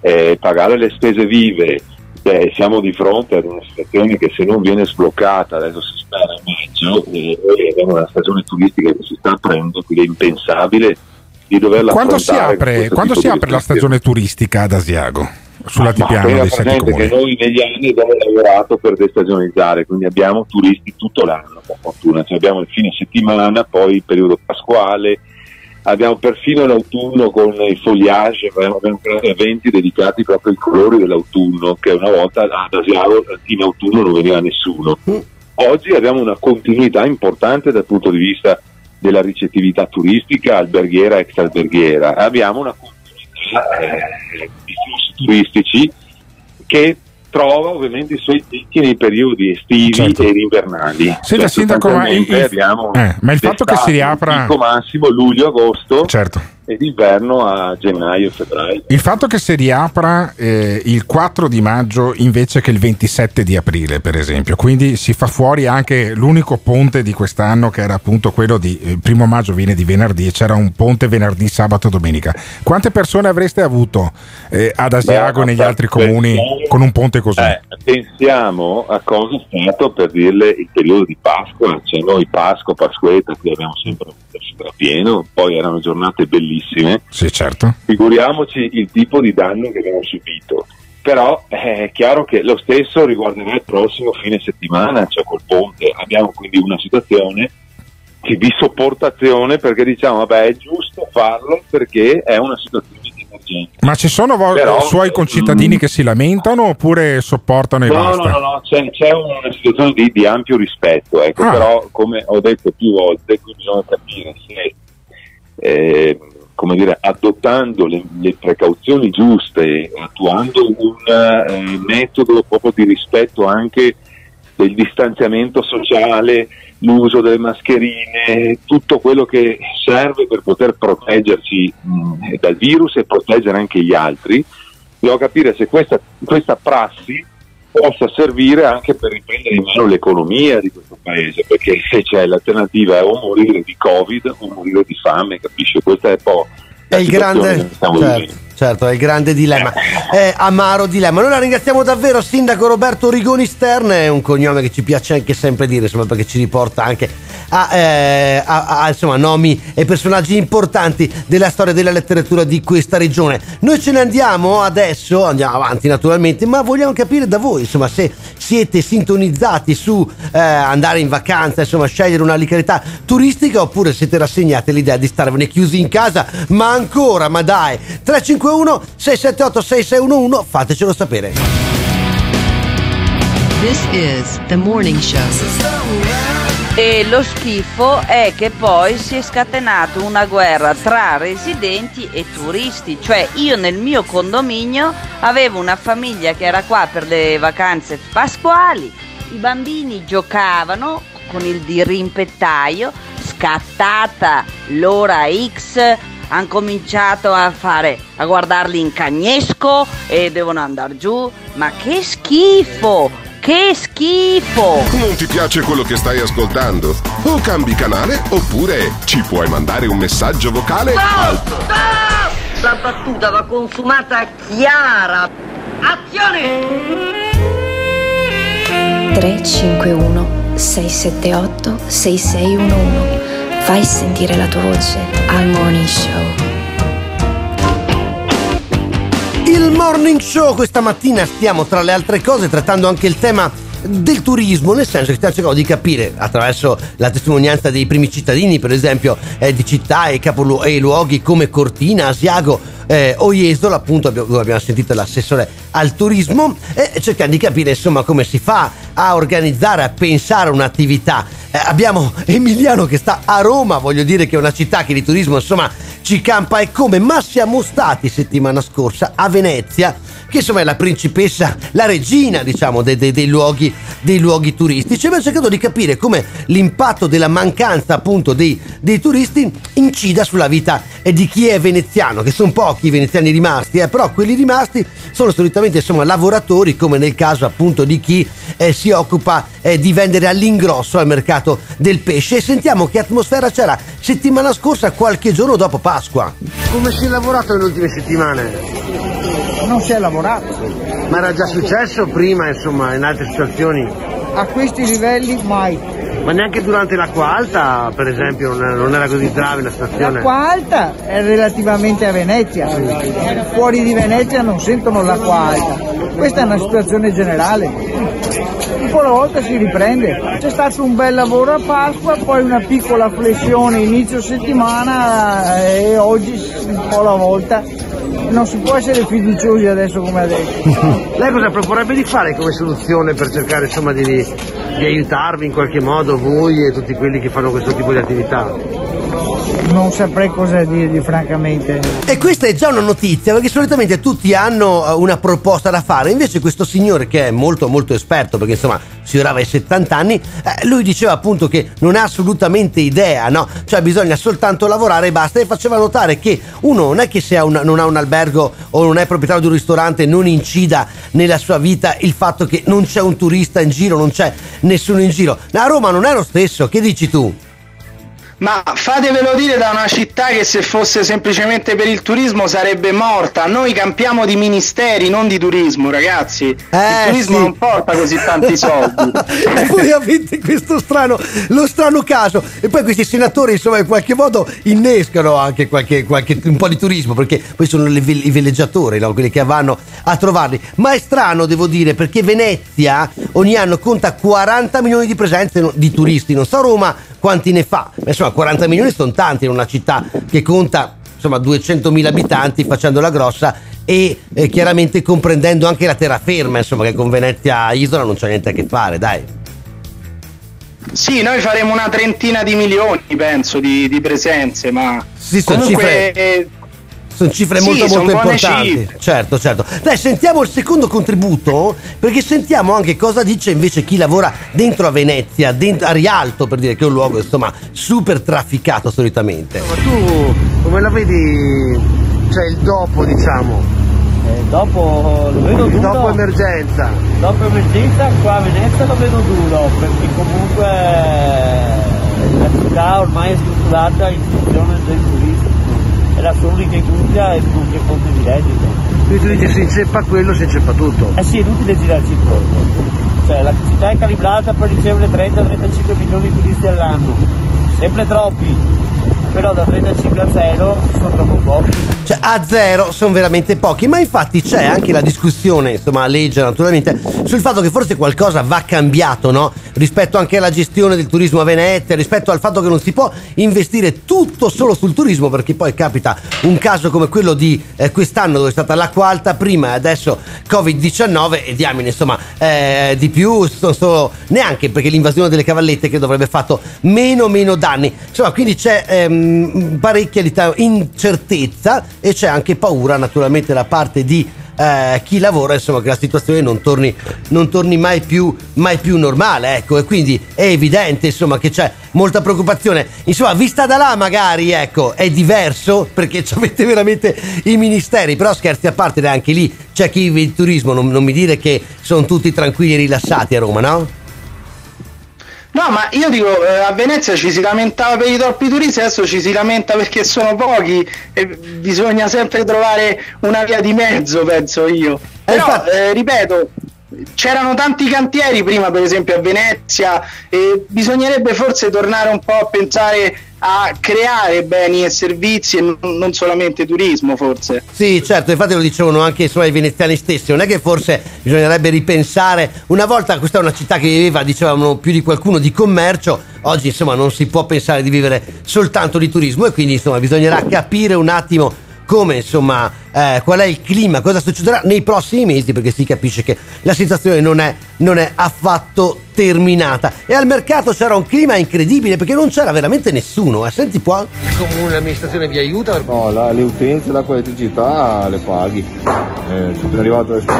eh, pagare le spese vive, beh, siamo di fronte ad una situazione che se non viene sbloccata, adesso si spera a maggio, eh, abbiamo una stagione turistica che si sta aprendo, quindi è impensabile di doverla Quando si apre, quando si apre la stagione turistica ad Asiago? Sulla tenga dei sette comuni. che noi negli anni abbiamo lavorato per destagionalizzare, quindi abbiamo turisti tutto l'anno, per fortuna. Cioè abbiamo il fine settimana, poi il periodo pasquale, abbiamo perfino l'autunno con i foliage, abbiamo creato eventi dedicati proprio ai colori dell'autunno, che una volta ad Asiago in autunno non veniva nessuno. Oggi abbiamo una continuità importante dal punto di vista della ricettività turistica, alberghiera, extra alberghiera. Abbiamo una continuità eh, di flussi turistici che trova ovviamente i suoi picchi nei periodi estivi ed invernali. Certo. Senta, Sindaco, ma il- il- abbiamo eh, ma il fatto che si riapra- picco massimo luglio-agosto Certo. E d'inverno a gennaio-febbraio. Il fatto che si riapra eh, il 4 di maggio invece che il 27 di aprile, per esempio, quindi si fa fuori anche l'unico ponte di quest'anno che era appunto quello di eh, primo maggio viene di venerdì e c'era un ponte venerdì, sabato e domenica. Quante persone avreste avuto eh, ad Asiago e negli altri comuni con un ponte così? Eh, pensiamo a cosa è stato per dirle il periodo di Pasqua, cioè noi Pasqua, Pasquetta, qui abbiamo sempre pieno, poi erano giornate bellissime. Sì, certo. Figuriamoci il tipo di danno che abbiamo subito. Però eh, è chiaro che lo stesso riguarderà il prossimo fine settimana, cioè col ponte. Abbiamo quindi una situazione di sopportazione perché diciamo vabbè è giusto farlo perché è una situazione emergenza. Ma ci sono vo- Però- suoi concittadini che si lamentano oppure sopportano e No, basta? no, no, no, c'è, c'è una situazione di, di ampio rispetto, ecco, Ah. però come ho detto più volte, qui bisogna capire se, eh, come dire, adottando le, le precauzioni giuste, attuando un eh, metodo proprio di rispetto anche del distanziamento sociale, l'uso delle mascherine, tutto quello che serve per poter proteggerci mh, dal virus e proteggere anche gli altri. Devo capire se questa, questa prassi possa servire anche per riprendere in mano l'economia di questo paese, perché se c'è l'alternativa è o morire di Covid o morire di fame, capisci? Questa è un po' È il grande. Certo, certo, è il grande dilemma. È amaro dilemma. Noi la ringraziamo davvero, Sindaco Roberto Rigoni Stern. È un cognome che ci piace anche sempre dire, insomma, perché ci riporta anche a, eh, a- a, insomma, nomi e personaggi importanti della storia della letteratura di questa regione. Noi ce ne andiamo adesso, andiamo avanti naturalmente, ma vogliamo capire da voi, insomma, se siete sintonizzati su eh, andare in vacanza, insomma, scegliere una località turistica oppure siete rassegnati all'idea di starvene chiusi in casa, ma ancora, ma dai, 351 678 6611, fatecelo sapere. This is the morning show. E lo schifo è che poi si è scatenata una guerra tra residenti e turisti, cioè io nel mio condominio avevo una famiglia che era qua per le vacanze pasquali, i bambini giocavano con il dirimpettaio, scattata l'ora X, hanno cominciato a fare a guardarli in cagnesco e devono andare giù, ma che schifo! Che schifo! Non ti piace quello che stai ascoltando? O cambi canale oppure ci puoi mandare un messaggio vocale al La battuta va consumata chiara. Azione! 351 678 6611 Fai sentire la tua voce al Morning Show. Il morning show questa mattina stiamo tra le altre cose trattando anche il tema del turismo, nel senso che stiamo cercando di capire attraverso la testimonianza dei primi cittadini, per esempio eh, di città e, capolu- e luoghi come Cortina, Asiago eh, o Jesolo, appunto dove abbiamo sentito l'assessore al turismo, e cercando di capire insomma come si fa a organizzare, a pensare un'attività. Eh, abbiamo Emiliano che sta a Roma, voglio dire che è una città che di turismo insomma ci campa e come, ma siamo stati settimana scorsa a Venezia, che insomma è la principessa, la regina diciamo dei, dei- dei luoghi, dei luoghi turistici. Abbiamo cercato di capire come l'impatto della mancanza appunto dei, turisti incida sulla vita eh, di chi è veneziano, che sono pochi i veneziani rimasti, eh, però quelli rimasti sono solitamente insomma lavoratori come nel caso appunto di chi eh, si occupa eh, di vendere all'ingrosso al mercato del pesce e sentiamo che atmosfera c'era settimana scorsa qualche giorno dopo Pasqua. Come si è lavorato nelle ultime settimane? Non si è lavorato. Ma era già successo prima, insomma, in altre situazioni? A questi livelli mai. Ma neanche durante l'acqua alta, per esempio, non era, non era così grave la stazione? L'acqua alta è relativamente a Venezia. Fuori di Venezia non sentono l'acqua alta. Questa è una situazione generale. Un po' alla volta si riprende. C'è stato un bel lavoro a Pasqua, poi una piccola flessione inizio settimana eh, e oggi un po' alla volta. Non si può essere fiduciosi adesso come adesso. [LAUGHS] Lei cosa proporrebbe di fare come soluzione per cercare insomma di, di aiutarvi in qualche modo voi e tutti quelli che fanno questo tipo di attività? Non saprei cosa dirgli francamente. E questa è già una notizia perché solitamente tutti hanno eh, una proposta da fare, invece questo signore che è molto molto esperto perché insomma si orava ai 70 anni, eh, lui diceva appunto che non ha assolutamente idea, no? Cioè bisogna soltanto lavorare e basta e faceva notare che uno non è che se ha un- non ha un albergo o non è proprietario di un ristorante non incida nella sua vita il fatto che non c'è un turista in giro, non c'è nessuno in giro. A Roma non è lo stesso, che dici tu? Ma fatevelo dire da una città che se fosse semplicemente per il turismo sarebbe morta. Noi campiamo di ministeri, non di turismo, ragazzi. il turismo sì. non porta così tanti [LAUGHS] soldi. e voi avete questo strano, lo strano caso. E poi questi senatori, insomma, in qualche modo innescano anche qualche, qualche- un po' di turismo, perché poi sono le i villeggiatori, no? quelli che vanno a trovarli. Ma è strano, devo dire, perché Venezia ogni anno conta 40 milioni di presenze di turisti. Non so Roma quanti ne fa, ma insomma 40 milioni sono tanti in una città che conta insomma 200.000 abitanti facendola grossa e eh, chiaramente comprendendo anche la terraferma, insomma, che con Venezia Isola non c'è niente a che fare, dai. Sì, noi faremo una trentina di milioni, penso, di, di presenze, ma Sì, comunque eh, sono cifre Sì, molto molto importanti. cifre. Certo, certo. Dai, sentiamo il secondo contributo, perché sentiamo anche cosa dice invece chi lavora dentro a Venezia, dentro, a Rialto, per dire che è un luogo insomma super trafficato solitamente. Ma tu come la vedi, cioè il dopo diciamo? dopo lo vedo duro. Dopo emergenza. Dopo emergenza qua a Venezia lo vedo duro perché comunque la città ormai è strutturata in funzione del turismo. È la sua unica industria e l'unica fonte di reddito. Quindi tu dici si inceppa quello, si inceppa tutto. Eh sì, è inutile girarci intorno. Cioè la città è calibrata per ricevere 30-35 milioni di turisti all'anno. Sempre troppi, però da 35 a 0 sono troppo pochi. Cioè a zero sono veramente pochi, ma infatti c'è anche la discussione, insomma legge naturalmente, sul fatto che forse qualcosa va cambiato, no? Rispetto anche alla gestione del turismo a Venezia, rispetto al fatto che non si può investire tutto solo sul turismo, perché poi capita un caso come quello di eh, quest'anno dove è stata l'acqua alta prima e adesso Covid-19 e diamine, insomma, eh, di più sono solo neanche perché l'invasione delle cavallette che dovrebbe fatto meno meno danni. Insomma, quindi c'è ehm, parecchia diciamo, incertezza e c'è anche paura naturalmente da parte di eh, chi lavora insomma che la situazione non torni, non torni mai, più, mai più normale ecco. E quindi è evidente insomma che c'è molta preoccupazione. Insomma vista da là magari ecco è diverso perché avete veramente i ministeri. Però scherzi a parte anche lì c'è chi vive il turismo non, non mi dire che sono tutti tranquilli e rilassati a Roma no? No, ma io dico, eh, a Venezia ci si lamentava per i troppi turisti, adesso ci si lamenta perché sono pochi e bisogna sempre trovare una via di mezzo, penso io. Però, eh, ripeto, c'erano tanti cantieri prima, per esempio a Venezia, e bisognerebbe forse tornare un po' a pensare a creare beni e servizi e non- solamente turismo, forse. Sì, certo, infatti lo dicevano anche i veneziani stessi, non è che forse bisognerebbe ripensare, una volta questa è una città che viveva, dicevano più di qualcuno, di commercio, oggi insomma non si può pensare di vivere soltanto di turismo e quindi insomma bisognerà capire un attimo come insomma eh, qual è il clima, cosa succederà nei prossimi mesi perché si capisce che la situazione non è, non è affatto terminata e al mercato c'era un clima incredibile perché non c'era veramente nessuno, eh. senti qua. Il comune, l'amministrazione vi aiuta? No, la- le utenze, l'acqua e l'elettricità le paghi. Eh, arrivata adesso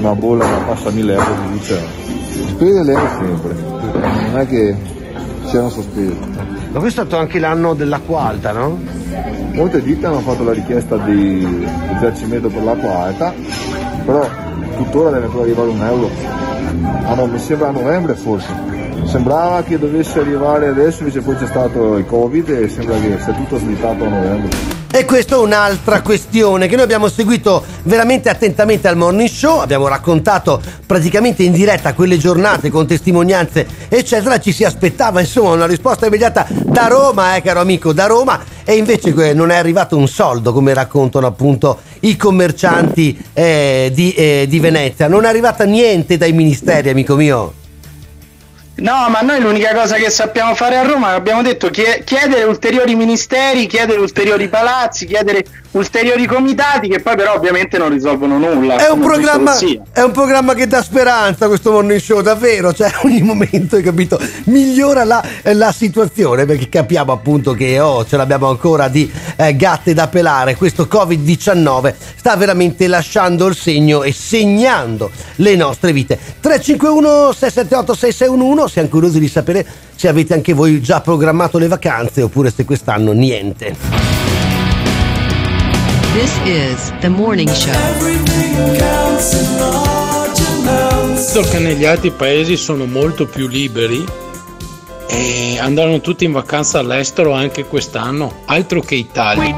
una bolla che passa 1000 euro di luce. Spese le sempre, non è che siano sospese. Ma questo è stato anche l'anno dell'acqua alta, no? Molte ditte hanno fatto la richiesta di risarcimento per l'acqua alta, però tuttora deve ancora arrivare un euro. Ah no, mi sembra a novembre forse. Sembrava che dovesse arrivare adesso, invece poi c'è stato il Covid e sembra che sia tutto slittato a novembre. E questa è un'altra questione che noi abbiamo seguito veramente attentamente al morning show, abbiamo raccontato praticamente in diretta quelle giornate con testimonianze eccetera, ci si aspettava insomma una risposta immediata da Roma, eh caro amico, da Roma. E invece non è arrivato un soldo come raccontano appunto i commercianti eh, di, eh, di Venezia, non è arrivata niente dai ministeri amico mio. No, ma noi l'unica cosa che sappiamo fare a Roma, abbiamo detto, chie- chiedere ulteriori ministeri, chiedere ulteriori palazzi, chiedere ulteriori comitati che poi però ovviamente non risolvono nulla. È un, programma, è un programma che dà speranza questo morning show, davvero, cioè [LAUGHS] ogni momento, hai capito, migliora la, la situazione perché capiamo appunto che oh, ce l'abbiamo ancora di eh, gatte da pelare, questo Covid-19 sta veramente lasciando il segno e segnando le nostre vite. 351 678 6611 siamo curiosi di sapere se avete anche voi già programmato le vacanze oppure se quest'anno niente. This is the morning show. Visto che negli altri paesi sono molto più liberi e andarono tutti in vacanza all'estero anche quest'anno, altro che Italia.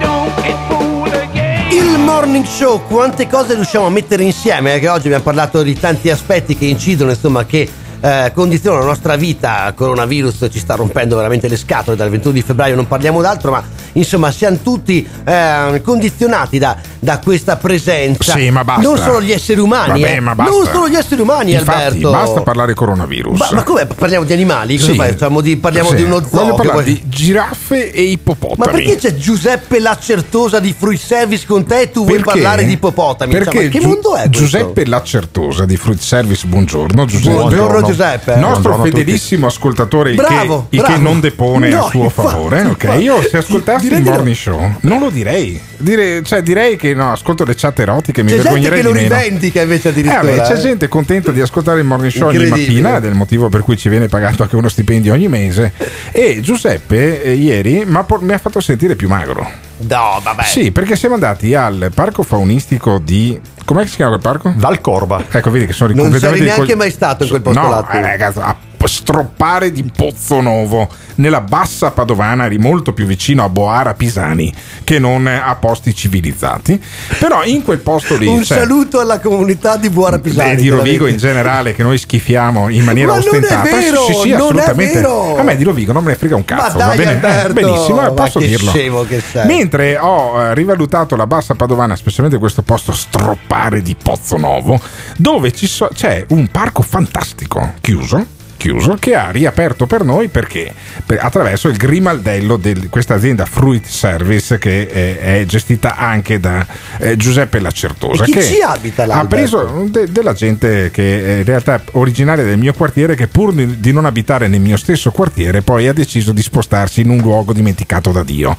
Il morning show, quante cose riusciamo a mettere insieme? eh, Che oggi abbiamo parlato di tanti aspetti che incidono, insomma, che eh, condizionano la nostra vita. Il coronavirus ci sta rompendo veramente le scatole. Dal 21 di febbraio non parliamo d'altro, ma insomma, siamo tutti eh, condizionati da da questa presenza. Sì, ma basta. Non solo gli esseri umani, Vabbè, eh. ma basta. Non solo gli esseri umani, Infatti, Alberto. basta parlare coronavirus. Ma, ma come parliamo di animali? Sì. Facciamo di- parliamo Sì. di uno zoo. Voglio che parlare poi- di giraffe e ippopotami. Ma perché c'è Giuseppe Lacertosa di Fruit Service con te e tu vuoi Perché? parlare di ippopotami? Cioè, Perché ma che Giu- mondo è questo? Giuseppe Lacertosa di Fruit Service, buongiorno Giuseppe. Buongiorno, Giuseppe. Nostro Buongiorno a tutti. fedelissimo ascoltatore, il, Bravo, che, il che bravo. non depone No, a suo infatti, favore. Ok, infatti. io se ascoltassi il di no. morning show non lo direi. Dire- cioè, direi che no, ascolto le chat erotiche, mi C'è gente vergognerei che lo rivendica invece Eh, addirittura. vabbè, c'è eh. gente contenta di ascoltare il morning show ogni mattina, ed è il motivo per cui ci viene pagato anche uno stipendio ogni mese. E Giuseppe eh, ieri mi ha fatto sentire più magro. No, vabbè. Sì, perché siamo andati al parco faunistico di. Com'è che si chiama quel parco? Val Corba. Ecco, vedi che sono Non completamente sei neanche ricogli- mai stato in quel posto no, là, eh, a stroppare di Pozzo Novo nella bassa padovana, eri molto più vicino a Boara Pisani che non a posti civilizzati. Però in quel posto lì. Un cioè, saluto alla comunità di Buara Pisani. e di Rovigo in generale che noi schifiamo in maniera Ma non è ostentata. vero, sì, sì, non è assolutamente. vero. A me di Rovigo non me ne frega un cazzo, Ma va dai, bene? Alberto, [LAUGHS] benissimo, eh, posso dirlo. Mentre ho eh, rivalutato la bassa padovana, specialmente questo posto stroppare di Pozzo Novo, dove so- c'è un parco fantastico chiuso. Chiuso, che ha riaperto per noi perché Per- attraverso il grimaldello di questa azienda Fruit Service che eh, è gestita anche da eh, Giuseppe Lacertosa. Che ci abita là, Ha preso de- della gente che è in realtà è originaria del mio quartiere che pur di di non abitare nel mio stesso quartiere poi ha deciso di spostarsi in un luogo dimenticato da Dio.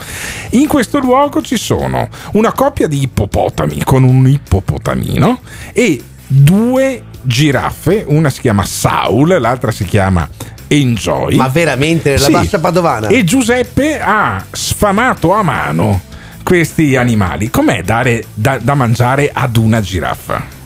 In questo luogo ci sono una coppia di ippopotami con un ippopotamino e due giraffe, una si chiama Saul, l'altra si chiama Enjoy. Ma veramente nella Sì. bassa padovana? E Giuseppe ha sfamato a mano questi animali. Com'è dare da, da mangiare ad una giraffa?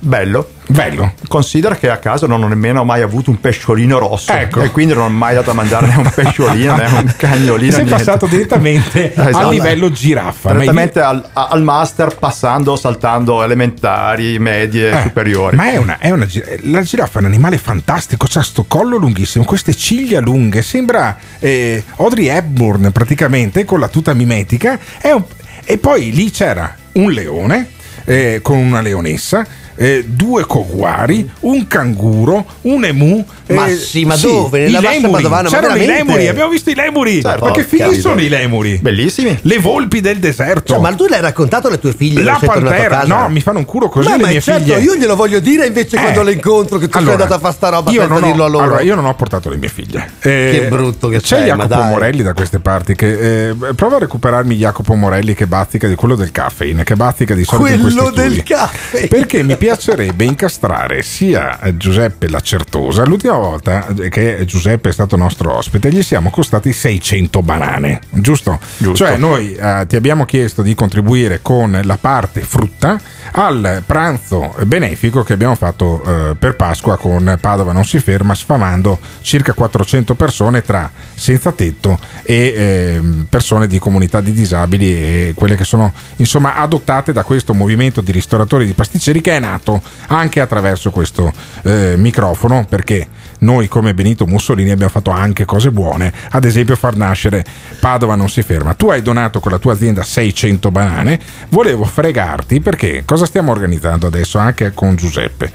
Bello. Bello. Considera che a casa non ho nemmeno mai avuto un pesciolino rosso. Ecco. E quindi non ho mai dato a mangiare né un pesciolino né un cagnolino. Sei niente. passato direttamente [LAUGHS] Esatto. a livello giraffa. Direttamente al, al master passando, saltando elementari, medie, Eh, superiori. Ma è una, è una la giraffa è un animale fantastico, ha sto collo lunghissimo, queste ciglia lunghe, sembra eh, Audrey Hepburn praticamente con la tuta mimetica. Un- e poi lì c'era un leone eh, con una leonessa. Eh, due coguari, un canguro, un emu. Ma eh, sì, ma dove? Nella I bassa padovana, ma C'erano i lemuri, abbiamo visto i lemuri. Certo. ma che Porca sono i lemuri? Bellissimi. Le volpi del deserto. Cioè, ma tu l'hai raccontato alle tue figlie? La pantera, no, mi fanno un culo così Ma, le ma mie certo, figlie. io glielo voglio dire invece Eh, quando le incontro che tu allora, sei andato a fare sta roba io senza non ho- dirlo a loro. allora, io non ho portato le mie figlie. Eh, Che brutto che C'è ma Jacopo. Morelli da queste parti che eh, prova a recuperarmi Jacopo Morelli che bazzica di quello del caffeine, che bazzica di solito Quello del caffè. Perché mi piacerebbe incastrare sia Giuseppe Lacertosa, l'ultima volta eh, che Giuseppe è stato nostro ospite, gli siamo costati 600 banane, giusto? Giusto. Cioè noi eh, ti abbiamo chiesto di contribuire con la parte frutta al pranzo benefico che abbiamo fatto eh, per Pasqua con Padova non si ferma, sfamando circa 400 persone tra senza tetto e ehm, persone di comunità di disabili e quelle che sono insomma adottate da questo movimento di ristoratori di pasticceri che è nato anche attraverso questo eh, microfono perché noi come Benito Mussolini abbiamo fatto anche cose buone, ad esempio far nascere Padova non si ferma. Tu hai donato con la tua azienda 600 banane, volevo fregarti perché cosa stiamo organizzando adesso anche con Giuseppe?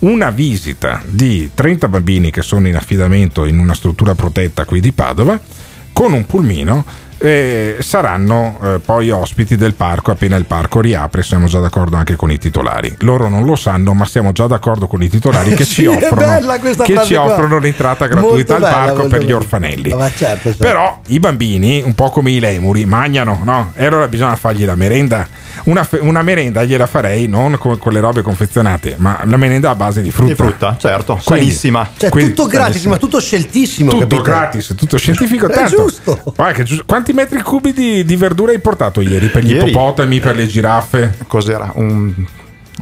Una visita di 30 bambini che sono in affidamento in una struttura protetta qui di Padova con un pulmino eh, saranno eh, poi ospiti del parco appena il parco riapre. Siamo già d'accordo anche con i titolari. Loro non lo sanno, ma siamo già d'accordo con i titolari che [LAUGHS] Sì, ci è offrono, che ci offrono l'entrata gratuita Molto al bella, parco per gli orfanelli. Ma certo, certo. Però i bambini, un po' come i lemuri, mangiano, no? E allora bisogna fargli la merenda. Una, fe- una merenda gliela farei non con, con le robe confezionate, ma la merenda a base di frutta. Di frutta, certo, sanissima. Cioè, quindi- tutto gratis, ma tutto sceltissimo. tutto capito? gratis, tutto scientifico. È Tanto, giusto. Guarda che giu- quanti metri cubi di, di verdura hai portato ieri per gli Ieri? ippopotami, per le giraffe? Cos'era? Un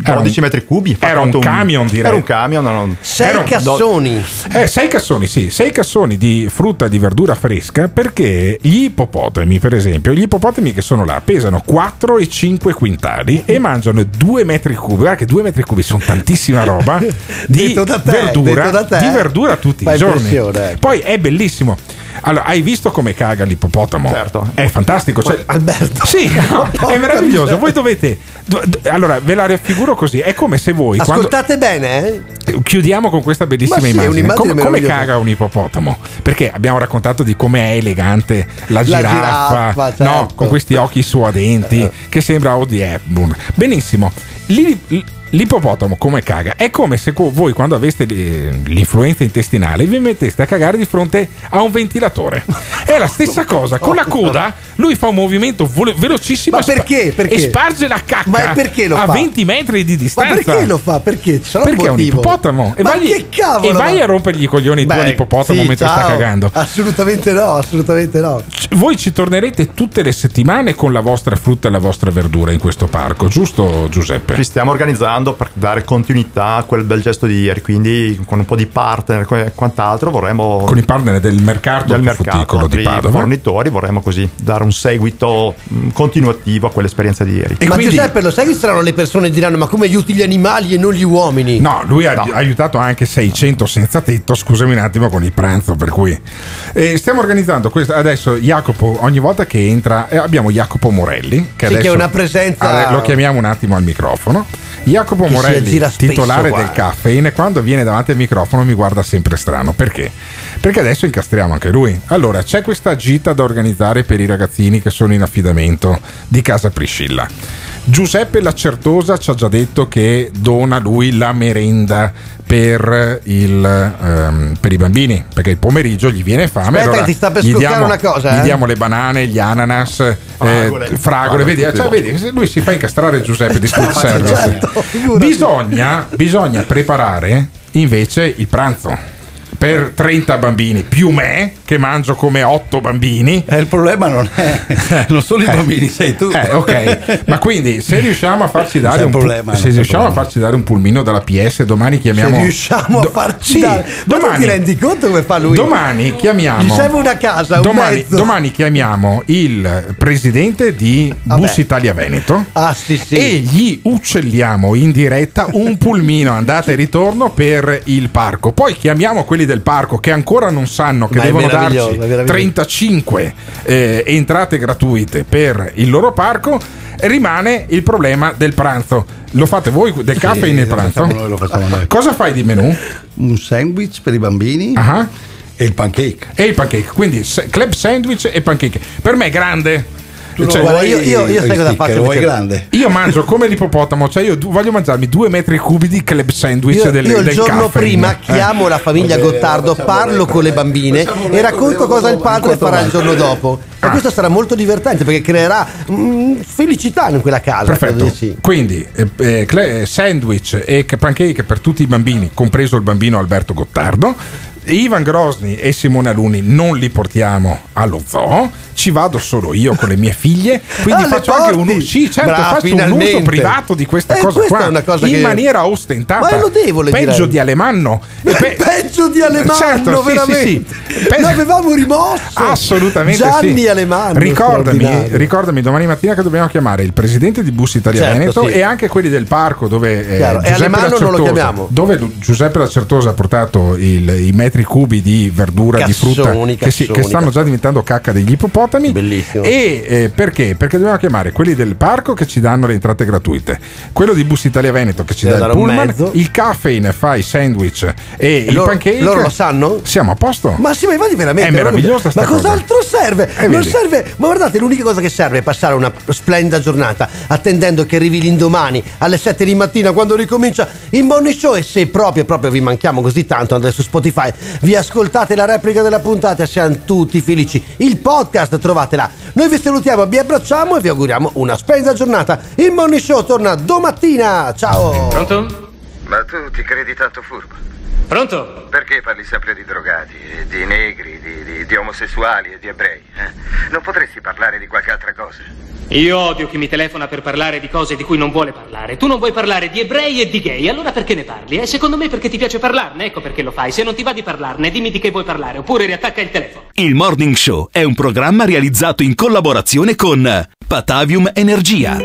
Era 12 un- metri cubi? Era un quanto camion, direi. Era un camion, non... Sei Era un- cassoni. Eh, sei cassoni, sì, sei cassoni di frutta e di verdura fresca perché gli ippopotami, per esempio, gli ippopotami che sono là pesano 4 e 5 quintali e mangiano 2 metri cubi. Guarda che 2 metri cubi sono tantissima roba [LAUGHS] di te, verdura, di verdura tutti Fa i giorni. ecco. Poi è bellissimo. Allora, hai visto come caga l'ippopotamo? Certo. È fantastico. Cioè, Alberto. Sì, no, [LAUGHS] è meraviglioso. Voi dovete. do- do- allora, ve la raffiguro così. È come se voi. quando- Ascoltate bene, eh? Chiudiamo con questa bellissima Ma sì, immagine. come, come caga un ippopotamo? Perché abbiamo raccontato di come è elegante la, La giraffa, giraffa, no? certo. con questi occhi suadenti, che sembra Audrey Hepburn. Benissimo. Lì- L'ippopotamo come caga? È come se voi quando aveste li- l'influenza intestinale vi metteste a cagare di fronte a un ventilatore. È la stessa [LAUGHS] cosa, con la coda lui fa un movimento velocissimo Ma e perché? Perché? e sparge la cacca Ma perché lo a fa? 20 metri di Ma distanza. perché lo fa? Perché? Sarà Perché è un motivo. ippopotamo. E Ma vai, che cavolo? e vai ma- a rompergli i coglioni tu Beh, all'ippopotamo sì, mentre sta ciao. cagando. Assolutamente no, assolutamente no. C- Voi ci tornerete tutte le settimane con la vostra frutta e la vostra verdura in questo parco, giusto Giuseppe? Ci stiamo organizzando per dare continuità a quel bel gesto di ieri, quindi con un po' di partner e quant'altro vorremmo... Con i partner del mercato del mercato, di Padova. fornitori, vorremmo così dare un seguito mh, continuativo a quell'esperienza di ieri. ma Giuseppe, lo sai che saranno le persone che diranno: Ma come aiuti gli animali e non gli uomini? No, lui ha aiutato anche 600 senza tetto, scusami un attimo con il pranzo, per cui eh, stiamo organizzando questo. Adesso Jacopo, ogni volta che entra, eh, abbiamo Jacopo Morelli, che Sì, adesso che è una presenza- Ah, lo chiamiamo un attimo al microfono. Jacopo Morelli, spesso titolare qua, del caffeine, quando viene davanti al microfono mi guarda sempre strano. Perché? Perché adesso incastriamo anche lui. Allora, c'è questa gita da organizzare per i ragazzini che sono in affidamento di Casa Priscilla. Giuseppe Lacertosa ci ha già detto che dona lui la merenda per, il, ehm, per i bambini perché il pomeriggio gli viene fame. Aspetta, allora ti sta per gli diamo, una cosa, Gli eh? diamo le banane, gli ananas, eh, Fragole. fragole, vedi, cioè, vedi, se lui si fa incastrare Giuseppe di [LAUGHS] food service. certo, bisogna, bisogna preparare invece il pranzo per 30 bambini più me che mangio come 8 bambini Eh, il problema non è [LAUGHS] non sono i bambini, sei tu. eh, ok, ma quindi se riusciamo a farci dare un, problema, se riusciamo a problema. farci dare un pulmino dalla PS, domani chiamiamo Se riusciamo Do- a farci sì, dare. Ma domani- ti rendi conto come fa lui? Domani chiamiamo. Gli serve una casa, un domani, domani chiamiamo il presidente di Vabbè. Bus Italia Veneto. Ah, sì, sì. E gli uccelliamo in diretta un pulmino andata e ritorno per il parco. Poi chiamiamo quelli del parco che ancora non sanno che Ma devono darci è meraviglioso. 35 eh, entrate gratuite per il loro parco. Rimane il problema del pranzo. Lo fate voi del caffè nel lo pranzo? noi, lo facciamo noi. Cosa fai di menù? Un sandwich per i bambini Ah. e il pancake. E il pancake, quindi club sandwich e pancake. Per me è grande. Tu Cioè, Guarda, vuoi io- io- io sai cosa faccio vuoi grande? Io mangio come l'ippopotamo, cioè io voglio mangiarmi due metri cubi di club sandwich Io, del, io il del giorno caffè. prima Eh. chiamo la famiglia Gottardo, parlo con le bambine e racconto cosa il padre farà il giorno dopo. E questo sarà molto divertente perché creerà mm, felicità in quella casa. Perfetto. Quindi eh, eh, eh, sandwich e pancake per tutti i bambini, compreso il bambino Alberto Gottardo. Ivan Grosni e Simone Aluni non li portiamo allo zoo, ci vado solo io con le mie figlie, quindi Ah, faccio anche un, sì, certo, Bravo, faccio un uso privato di questa Eh, cosa questa qua cosa in che- maniera ostentata. Ma è lodevole, peggio direi. di Alemanno. Pe- Peggio di Alemanno, Certo, veramente. sì, sì. Pe- L'avevamo rimosso. Assolutamente Gianni sì. Alemanno. Ricordami, ricordami domani mattina che dobbiamo chiamare il presidente di Bus Italia Certo, Veneto e anche quelli del parco dove eh, Giuseppe Alemanno non lo Lacertosa- chiamiamo. Dove Giuseppe Lacertosa ha portato il- i metri cubi di verdura, di frutta Cassoni, che, si- che cassoni, stanno già diventando cacca degli ippopotami. Bellissimo. E eh, perché? Perché dobbiamo chiamare quelli del parco che ci danno le entrate gratuite, quello di Bus Italia Veneto che ci dà il pullman, mezzo. il caffeine fa i sandwich e il loro- pancake. loro lo sanno? Siamo a posto. Ma sì, ma infatti veramente È meravigliosa sta Ma cosa. cos'altro serve? Eh, non vedi. serve. Ma guardate, l'unica cosa che serve è passare una splendida giornata attendendo che arrivi l'indomani alle 7 di mattina quando ricomincia il morning show. E se proprio, proprio vi manchiamo così tanto, andate su Spotify, vi ascoltate la replica della puntata e siamo tutti felici. Il podcast trovate là. Noi vi salutiamo, vi abbracciamo e vi auguriamo una splendida giornata. Il morning show torna domattina. Ciao! Pronto? Ma tu ti credi tanto furbo? Pronto? Perché parli sempre di drogati, di negri, di, di- di omosessuali e di ebrei? eh? Non potresti parlare di qualche altra cosa? Io odio chi mi telefona per parlare di cose di cui non vuole parlare. Tu non vuoi parlare di ebrei e di gay, allora perché ne parli? Eh, secondo me perché ti piace parlarne, ecco perché lo fai. Se non ti va di parlarne, dimmi di che vuoi parlare, oppure riattacca il telefono. Il Morning Show è un programma realizzato in collaborazione con Patavium Energia.